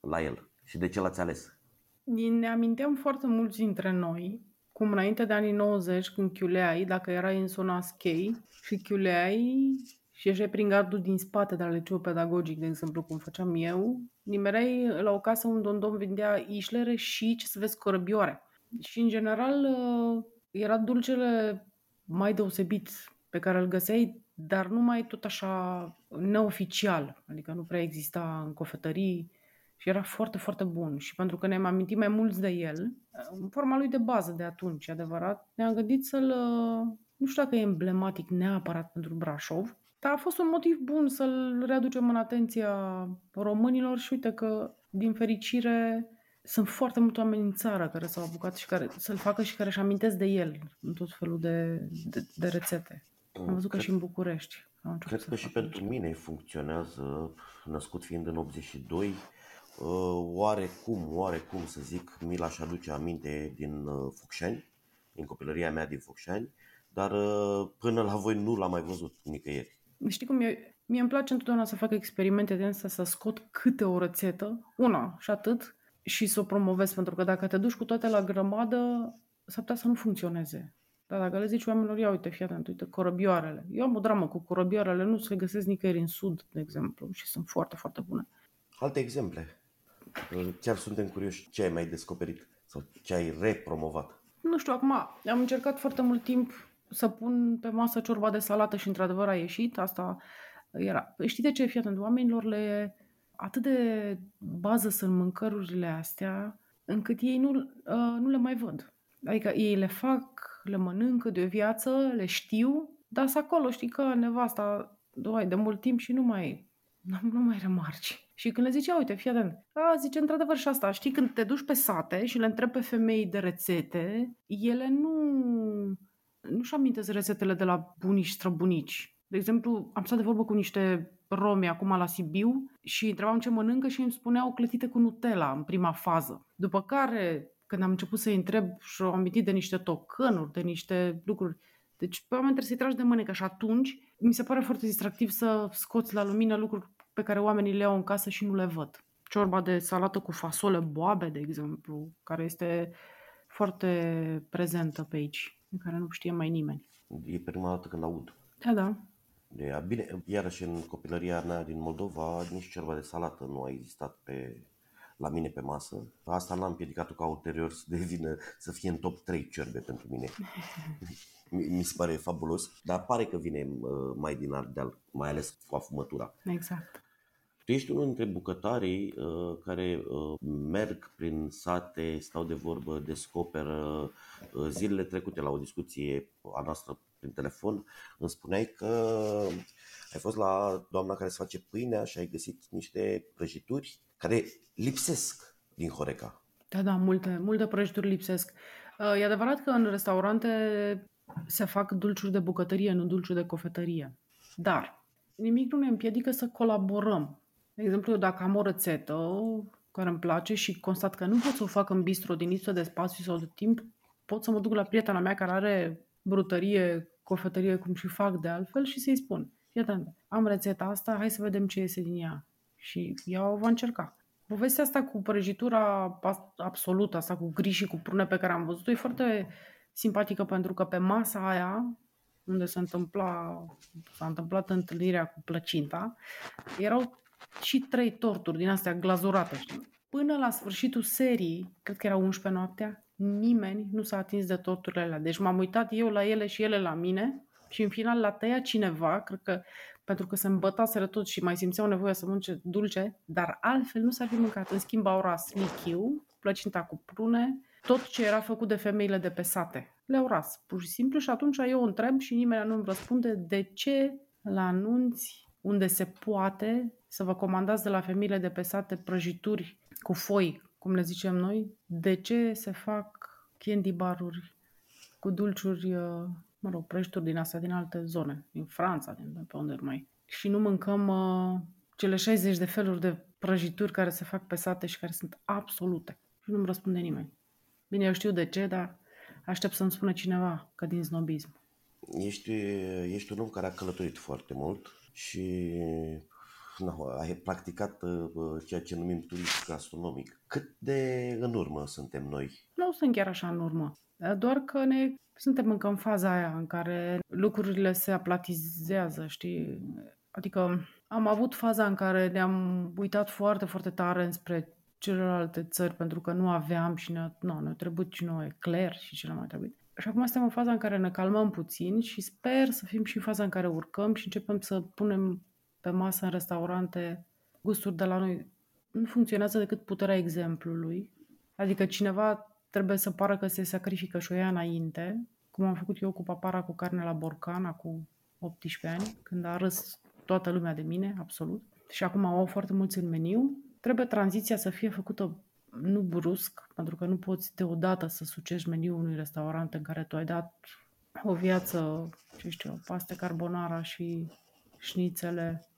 la el și de ce l-ați ales? Ne aminteam foarte mulți dintre noi, cum înainte de anii 90, când chiuleai, dacă erai în zona schei și chiuleai și ieșeai prin gardul din spate de la liceul pedagogic, de exemplu, cum făceam eu, nimereai la o casă unde un domn vindea ișlere și, ce să vezi, corăbioare. Și, în general, uh, era dulcele mai deosebit pe care îl găseai, dar nu mai tot așa neoficial, adică nu prea exista în cofetării și era foarte, foarte bun. Și pentru că ne-am amintit mai mulți de el, în forma lui de bază de atunci, adevărat, ne-am gândit să-l, uh, nu știu dacă e emblematic neapărat pentru Brașov, dar a fost un motiv bun să-l readucem în atenția românilor și uite că, din fericire, sunt foarte mulți oameni în țară care s-au apucat și care să-l facă și care își amintesc de el în tot felul de, de, de rețete. Am văzut că Cred- și în București. au început Cred să că și facă. pentru mine funcționează, născut fiind în 82, uh, oarecum, oarecum să zic, mi l-aș aduce aminte din uh, Focșani, în copilăria mea din Focșani, dar uh, până la voi nu l-am mai văzut nicăieri. Știi cum e? Mie îmi place întotdeauna să fac experimente de astea, să scot câte o rețetă, una și atât, și să o promovez, pentru că dacă te duci cu toate la grămadă, s-ar putea să nu funcționeze. Dar dacă le zici oamenilor, ia uite, fii atent, uite, corăbioarele. Eu am o dramă cu corăbioarele, nu se le găsesc nicăieri în sud, de exemplu, și sunt foarte, foarte bune. Alte exemple. Chiar suntem curioși ce ai mai descoperit sau ce ai repromovat. Nu știu, acum am încercat foarte mult timp să pun pe masă ciorba de salată și într-adevăr a ieșit. Asta era. Păi știi de ce? Fii atent, oamenilor le atât de bază sunt mâncărurile astea, încât ei nu, uh, nu le mai văd. Adică ei le fac, le mănâncă de o viață, le știu, dar sunt acolo, știi că nevasta, doai, de mult timp și nu mai, nu, nu mai remarci. Și când le zice, uite, fii atent, a, zice, într-adevăr și asta, știi, când te duci pe sate și le întrebi pe femei de rețete, ele nu, nu-și amintesc rețetele de la bunici străbunici. De exemplu, am stat de vorbă cu niște romi acum la Sibiu și întrebam ce mănâncă și îmi spuneau clătite cu Nutella în prima fază. După care, când am început să-i întreb și au amintit de niște tocănuri, de niște lucruri, deci pe oameni trebuie să-i tragi de mânecă și atunci mi se pare foarte distractiv să scoți la lumină lucruri pe care oamenii le iau în casă și nu le văd. Ciorba de salată cu fasole boabe, de exemplu, care este foarte prezentă pe aici, în care nu știe mai nimeni. E prima dată când aud. Da, da. De, bine, iarăși în copilăria mea din Moldova, nici ciorba de salată nu a existat pe, la mine pe masă. Asta n-a împiedicat-o ca ulterior să devină, să fie în top 3 ciorbe pentru mine. Mi se pare fabulos, dar pare că vine uh, mai din Ardeal, mai ales cu afumătura. Exact. Tu ești unul dintre bucătarii uh, care uh, merg prin sate, stau de vorbă, descoperă uh, zilele trecute la o discuție a noastră prin telefon, îmi spuneai că ai fost la doamna care se face pâinea și ai găsit niște prăjituri care lipsesc din Horeca. Da, da, multe, multe prăjituri lipsesc. Uh, E adevărat că în restaurante se fac dulciuri de bucătărie, nu dulciuri de cofetărie. Dar nimic nu ne împiedică să colaborăm. De exemplu, eu dacă am o rețetă care îmi place și constat că nu pot să o fac în bistro din lipsă de spațiu sau de timp, pot să mă duc la prietena mea care are brutărie, cofetărie, cum și fac de altfel și să-i spun, fii atent, am rețeta asta, hai să vedem ce iese din ea. Și ea o va încerca. Povestea asta cu prăjitura pas- absolută, asta cu gri și cu prune pe care am văzut-o, e foarte simpatică pentru că pe masa aia, unde se întâmpla, s-a întâmplat întâlnirea cu plăcinta, erau și trei torturi din astea glazurate, știi? Până la sfârșitul serii, cred că era 11 noaptea, nimeni nu s-a atins de torturile alea. Deci m-am uitat eu la ele și ele la mine și în final la tăia cineva, cred că pentru că se îmbătaseră tot și mai simțeau nevoia să mănânce dulce, dar altfel nu s-ar fi mâncat. În schimb au ras lichiu, plăcinta cu prune, tot ce era făcut de femeile de pe sate. Le-au ras, pur și simplu, și atunci eu întreb și nimeni nu îmi răspunde de ce la anunți unde se poate să vă comandați de la femeile de pe sate prăjituri cu foi, cum le zicem noi, de ce se fac candy baruri cu dulciuri, uh, mă rog, prăjituri din astea, din alte zone, din Franța, din pe unde mai. Și nu mâncăm uh, cele 60 de feluri de prăjituri care se fac pe sate și care sunt absolute. Și nu-mi răspunde nimeni. Bine, eu știu de ce, dar aștept să-mi spună cineva că din snobism. Ești, ești un om care a călătorit foarte mult și na, ai practicat uh, ceea ce numim turism gastronomic. Cât de în urmă suntem noi? Nu sunt chiar așa în urmă. Doar că ne suntem încă în faza aia în care lucrurile se aplatizează, știi? Adică am avut faza în care ne-am uitat foarte, foarte tare înspre celelalte țări pentru că nu aveam și ne-a, nu, ne-a trebuit și nouă ecler și ce ne mai trebuit. Și acum suntem în faza în care ne calmăm puțin și sper să fim și în faza în care urcăm și începem să punem pe masă în restaurante gusturi de la noi. Nu funcționează decât puterea exemplului. Adică cineva trebuie să pară că se sacrifică și o ia înainte, cum am făcut eu cu papara cu carne la borcan cu 18 ani, când a râs toată lumea de mine, absolut. Și acum au foarte mulți în meniu. Trebuie tranziția să fie făcută nu brusc, pentru că nu poți deodată să sucești meniul unui restaurant în care tu ai dat o viață, ce știu, paste carbonara și șnițele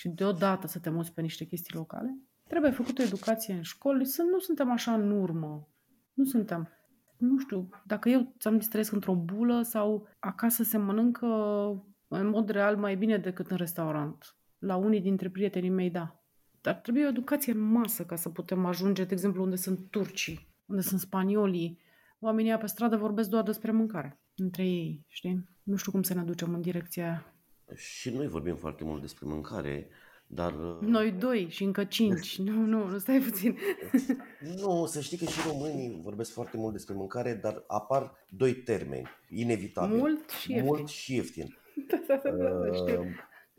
și deodată să te muți pe niște chestii locale. Trebuie făcută educație în școli, să nu suntem așa în urmă. Nu suntem. nu știu, dacă eu ți-am zis trăiesc într-o bulă sau acasă se mănâncă în mod real mai bine decât în restaurant. La unii dintre prietenii mei, da. Dar trebuie o educație în masă ca să putem ajunge, de exemplu, unde sunt turcii, unde sunt spaniolii. Oamenii pe stradă vorbesc doar despre mâncare între ei, știi? Nu știu cum să ne ducem în direcția aia. Și noi vorbim foarte mult despre mâncare, dar... Noi doi și încă cinci. Nu, nu, nu, stai puțin. Nu, să știi că și românii vorbesc foarte mult despre mâncare, dar apar doi termeni, inevitabil. Mult și ieftin. Mult și ieftin. Da, da, da, da, știu. Uh,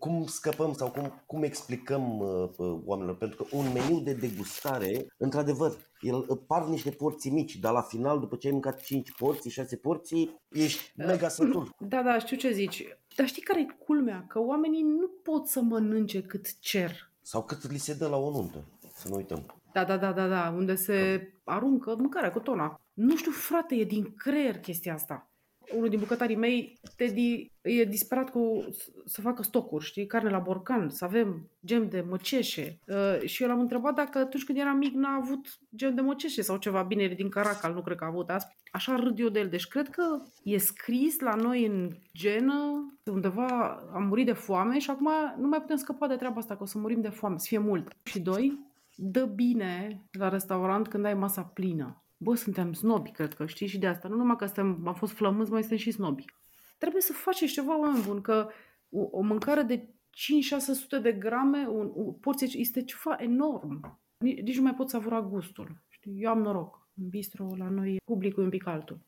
cum scăpăm sau cum, cum explicăm uh, uh, oamenilor? Pentru că un meniu de degustare, într-adevăr, el uh, par niște porții mici, dar la final, după ce ai mâncat 5 porții, 6 porții, ești mega sătul. Da, da, știu ce zici. Dar știi care e culmea? Că oamenii nu pot să mănânce cât cer. Sau cât li se dă la o nuntă, să nu uităm. Da, da, da, da, da, unde se aruncă mâncarea cu tona. Nu știu, frate, e din creier chestia asta. Unul din bucătarii mei, Teddy, e disperat cu să facă stocuri, știi, carne la borcan, să avem gem de măceșe. Uh, și eu l-am întrebat dacă atunci când era mic n-a avut gem de măceșe sau ceva bine din Caracal, nu cred că a avut asta. Așa râd eu de el. Deci cred că e scris la noi în genă, undeva am murit de foame și acum nu mai putem scăpa de treaba asta, că o să murim de foame, să fie mult. Și doi, dă bine la restaurant când ai masa plină. Bă, suntem snobi, cred că, știi, și de asta. Nu numai că suntem, am fost flămânzi, mai suntem și snobi. Trebuie să faceți ceva, oameni buni, că o, o mâncare de 5-600 de grame, un, o porție, este ceva enorm. Nici, nici nu mai pot savura gustul. Știi? Eu am noroc. În bistro, la noi, publicul e un pic altul.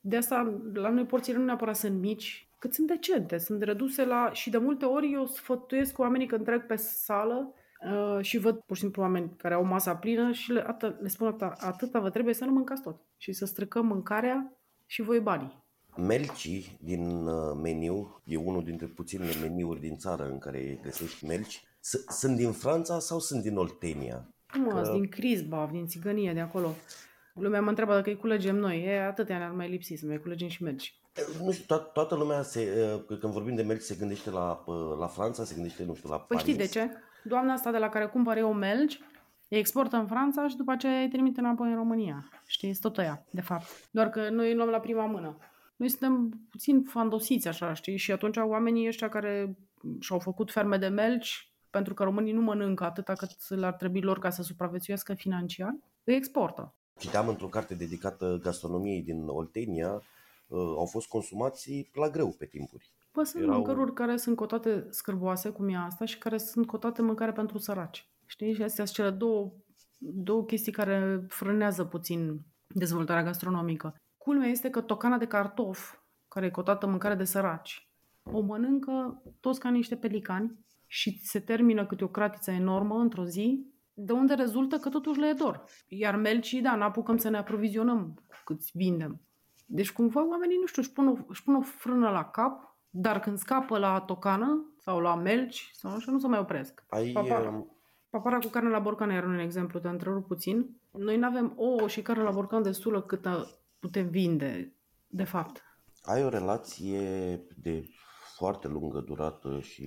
De asta, la noi porțiile nu neapărat sunt mici, cât sunt decente, sunt reduse la... Și de multe ori eu sfătuiesc cu oamenii când trec pe sală Uh, și văd pur și simplu oameni care au masa plină și le, atâta, le spun atâta, atâta vă trebuie să nu mâncați tot și să stricăm mâncarea și voi banii. Melci din uh, meniu, e unul dintre puținele meniuri din țară în care găsești melci. S- sunt din Franța sau sunt din Oltenia? Cum că... din Crisbav, din Țigănie, de acolo. Lumea mă întreabă dacă îi culegem noi. E, atâtea ne-ar mai lipsi să mai culegem și melci. Nu știu, to- toată lumea, se, uh, când vorbim de melci, se gândește la, la Franța, se gândește, nu știu, la Păi Paris. știi de ce? Doamna asta de la care cumpăr eu melci, îi exportă în Franța și după aceea îi trimite înapoi în România. Știi, tot ăia, de fapt. Doar că noi îi luăm la prima mână. Noi suntem puțin fandosiți așa, știi? Și atunci oamenii ăștia care și-au făcut ferme de melci, pentru că românii nu mănâncă atâta cât le-ar trebui lor ca să supraviețuiască financiar, îi exportă. Citeam într-o carte dedicată gastronomiei din Oltenia, uh, au fost consumați la greu pe timpuri. Bă, sunt Erau... mâncăruri care sunt cotate scârboase, cum e asta, și care sunt cotate mâncare pentru săraci. Știi? Și astea sunt cele două, două chestii care frânează puțin dezvoltarea gastronomică. Culmea este că tocana de cartof, care e cotată mâncare de săraci, o mănâncă toți ca niște pelicani și se termină câte o cratiță enormă într-o zi, de unde rezultă că totuși le e dor. Iar melcii, da, n-apucăm să ne aprovizionăm câți vindem. Deci cumva oamenii, nu știu, își pun o, își pun o frână la cap dar când scapă la tocană sau la melci sau așa, nu se mai opresc. Ai, Papara, papara cu carne la borcan era un exemplu, te întrerup puțin. Noi nu avem ouă și carne la borcan destulă cât putem vinde, de fapt. Ai o relație de foarte lungă durată și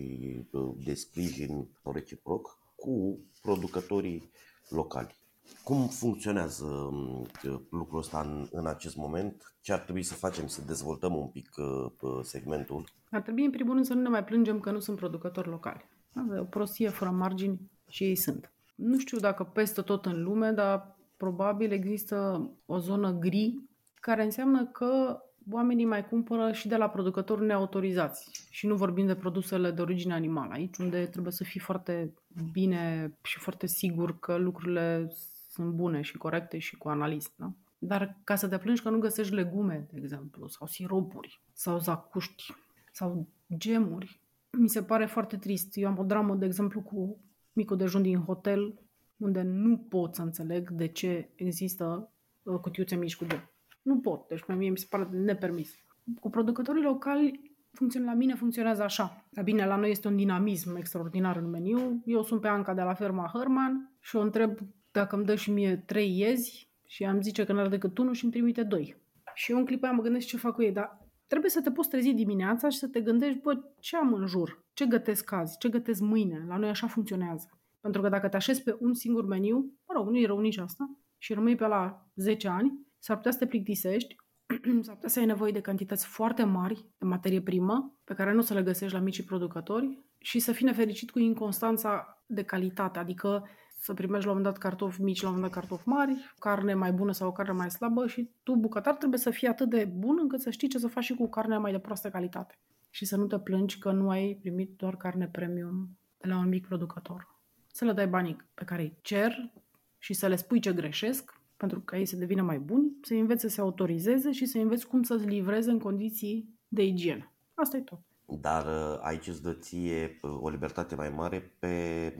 de sprijin reciproc cu producătorii locali. Cum funcționează um, lucrul ăsta în, în acest moment? Ce ar trebui să facem să dezvoltăm un pic uh, segmentul? Ar trebui, în primul rând, să nu ne mai plângem că nu sunt producători locali. Asta e o prostie fără margini și ei sunt. Nu știu dacă peste tot în lume, dar probabil există o zonă gri care înseamnă că oamenii mai cumpără și de la producători neautorizați. Și nu vorbim de produsele de origine animală aici, unde trebuie să fii foarte bine și foarte sigur că lucrurile sunt bune și corecte și cu analist, da? Dar ca să te plângi că nu găsești legume, de exemplu, sau siropuri, sau zacuști, sau gemuri, mi se pare foarte trist. Eu am o dramă, de exemplu, cu micul dejun din hotel, unde nu pot să înțeleg de ce există uh, cutiuțe mici cu gem. Nu pot, deci pe mie mi se pare nepermis. Cu producătorii locali, funcțion, la mine funcționează așa. La bine, la noi este un dinamism extraordinar în meniu. Eu sunt pe Anca de la ferma Herman și o întreb dacă îmi dă și mie trei iezi și am zice că n-are decât unul și îmi trimite doi. Și eu în clipa aia mă gândesc ce fac cu ei, dar trebuie să te poți trezi dimineața și să te gândești, bă, ce am în jur? Ce gătesc azi? Ce gătesc mâine? La noi așa funcționează. Pentru că dacă te așezi pe un singur meniu, mă rog, nu e rău nici asta, și rămâi pe la 10 ani, s-ar putea să te plictisești, s-ar putea să ai nevoie de cantități foarte mari de materie primă, pe care nu o să le găsești la micii producători, și să fii nefericit cu inconstanța de calitate, adică să primești la un moment dat cartofi mici, la un moment dat cartofi mari, carne mai bună sau o carne mai slabă și tu, bucătar, trebuie să fii atât de bun încât să știi ce să faci și cu carnea mai de proastă calitate. Și să nu te plângi că nu ai primit doar carne premium de la un mic producător. Să le dai banii pe care îi cer și să le spui ce greșesc, pentru că ei să devină mai buni, să înveți să se autorizeze și să înveți cum să-ți livreze în condiții de igienă. Asta e tot. Dar uh, aici îți dă ție uh, o libertate mai mare pe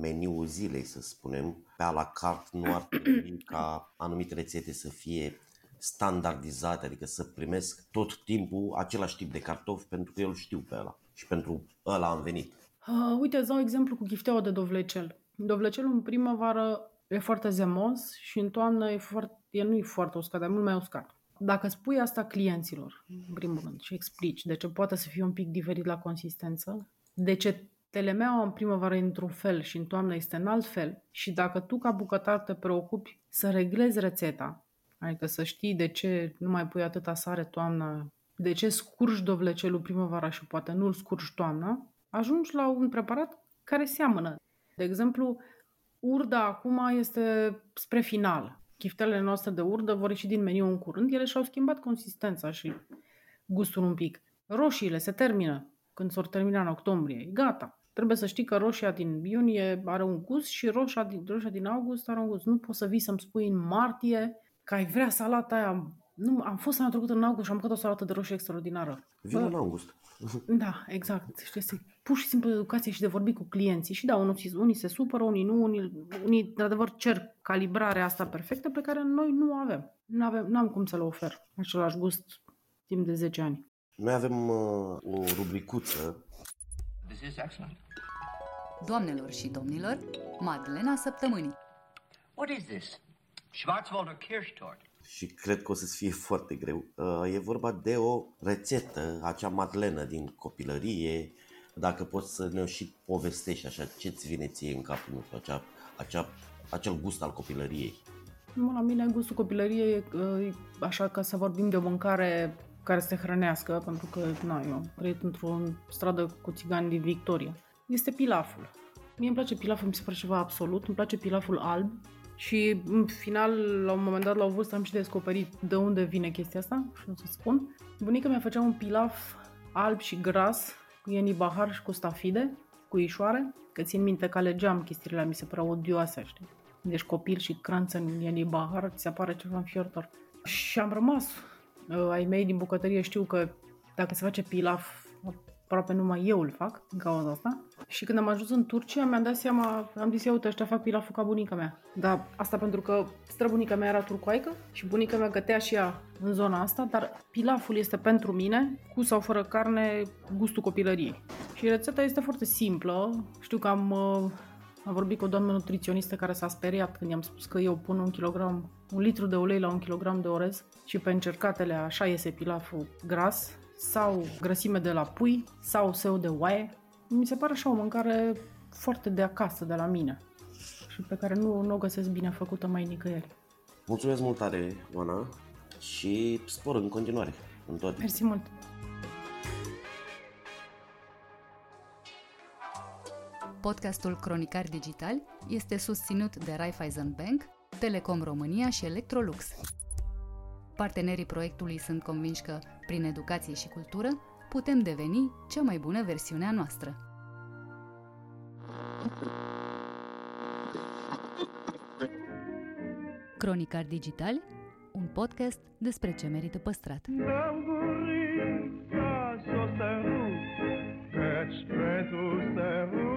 meniul zilei, să spunem. Pe a la carte nu ar trebui ca anumite rețete să fie standardizate, adică să primesc tot timpul același tip de cartofi pentru că eu îl știu pe ăla și pentru ăla am venit. Uh, uite, îți dau exemplu cu chifteaua de dovlecel. Dovlecelul în primăvară e foarte zemos și în toamnă e foarte, el nu e foarte uscat, dar e mult mai uscat. Dacă spui asta clienților, în primul rând, și explici de ce poate să fie un pic diferit la consistență, de ce telemeaua în primăvară e într-un fel și în toamnă este în alt fel și dacă tu ca bucătar te preocupi să reglezi rețeta, adică să știi de ce nu mai pui atâta sare toamna, de ce scurgi dovlecelul primăvara și poate nu-l scurgi toamna, ajungi la un preparat care seamănă. De exemplu, urda acum este spre final chiftelele noastre de urdă vor ieși din meniu în curând, ele și-au schimbat consistența și gustul un pic. Roșiile se termină când s-or termina în octombrie. Gata. Trebuie să știi că roșia din iunie are un gust și roșia din, roșia din august are un gust. Nu poți să vii să-mi spui în martie că ai vrea salata aia. Nu, am fost anul trecut în august și am mâncat o salată de roșie extraordinară. Vin în august. Da, exact. Știi, este pur și simplu educație și de vorbi cu clienții. Și da, unii, unii se supără, unii nu, unii, unii de adevăr cer calibrarea asta perfectă pe care noi nu avem. Nu avem, nu am cum să le ofer același gust timp de 10 ani. Noi avem uh, o rubricuță. This is excellent. Doamnelor și domnilor, Madlena Săptămânii. What is this? Schwarzwälder Kirschtort. Și cred că o să-ți fie foarte greu. Uh, e vorba de o rețetă, acea madlenă din copilărie, dacă poți să ne și povestești așa, ce-ți vine ție în cap, nu știu, acea, acea, acel gust al copilăriei. Nu, la mine gustul copilăriei e uh, așa ca să vorbim de o mâncare care să te hrănească, pentru că na, eu am trăit într-o stradă cu țigani din Victoria. Este pilaful. Mie îmi place pilaful, mi se pare ceva absolut. Îmi place pilaful alb, și în final, la un moment dat, la o vârstă, am și descoperit de unde vine chestia asta și o să spun. Bunica mea făcea un pilaf alb și gras cu ieni bahar și cu stafide, cu ișoare, că țin minte că alegeam chestiile mi se păreau odioase, știi? Deci copil și cranță în ieni bahar, ți se apare ceva înfiorător. Și am rămas. Uh, ai mei din bucătărie știu că dacă se face pilaf aproape numai eu îl fac în cauza asta. Și când am ajuns în Turcia, mi-am dat seama, am zis, eu, uite, ăștia fac pilaful ca bunica mea. Dar asta pentru că străbunica mea era turcoaică și bunica mea gătea și ea în zona asta, dar pilaful este pentru mine, cu sau fără carne, gustul copilăriei. Și rețeta este foarte simplă. Știu că am, uh, am vorbit cu o doamnă nutriționistă care s-a speriat când i-am spus că eu pun un kilogram, un litru de ulei la un kilogram de orez și pe încercatele așa iese pilaful gras sau grăsime de la pui sau seu de oaie. Mi se pare așa o mâncare foarte de acasă, de la mine și pe care nu, nu o găsesc bine făcută mai nicăieri. Mulțumesc mult tare, Oana, și spor în continuare în toate. Mersi mult! Podcastul Cronicar Digital este susținut de Raiffeisen Bank, Telecom România și Electrolux. Partenerii proiectului sunt convinși că, prin educație și cultură, putem deveni cea mai bună versiune a noastră. Cronicar Digital, un podcast despre ce merită păstrat. Căci pentru sărut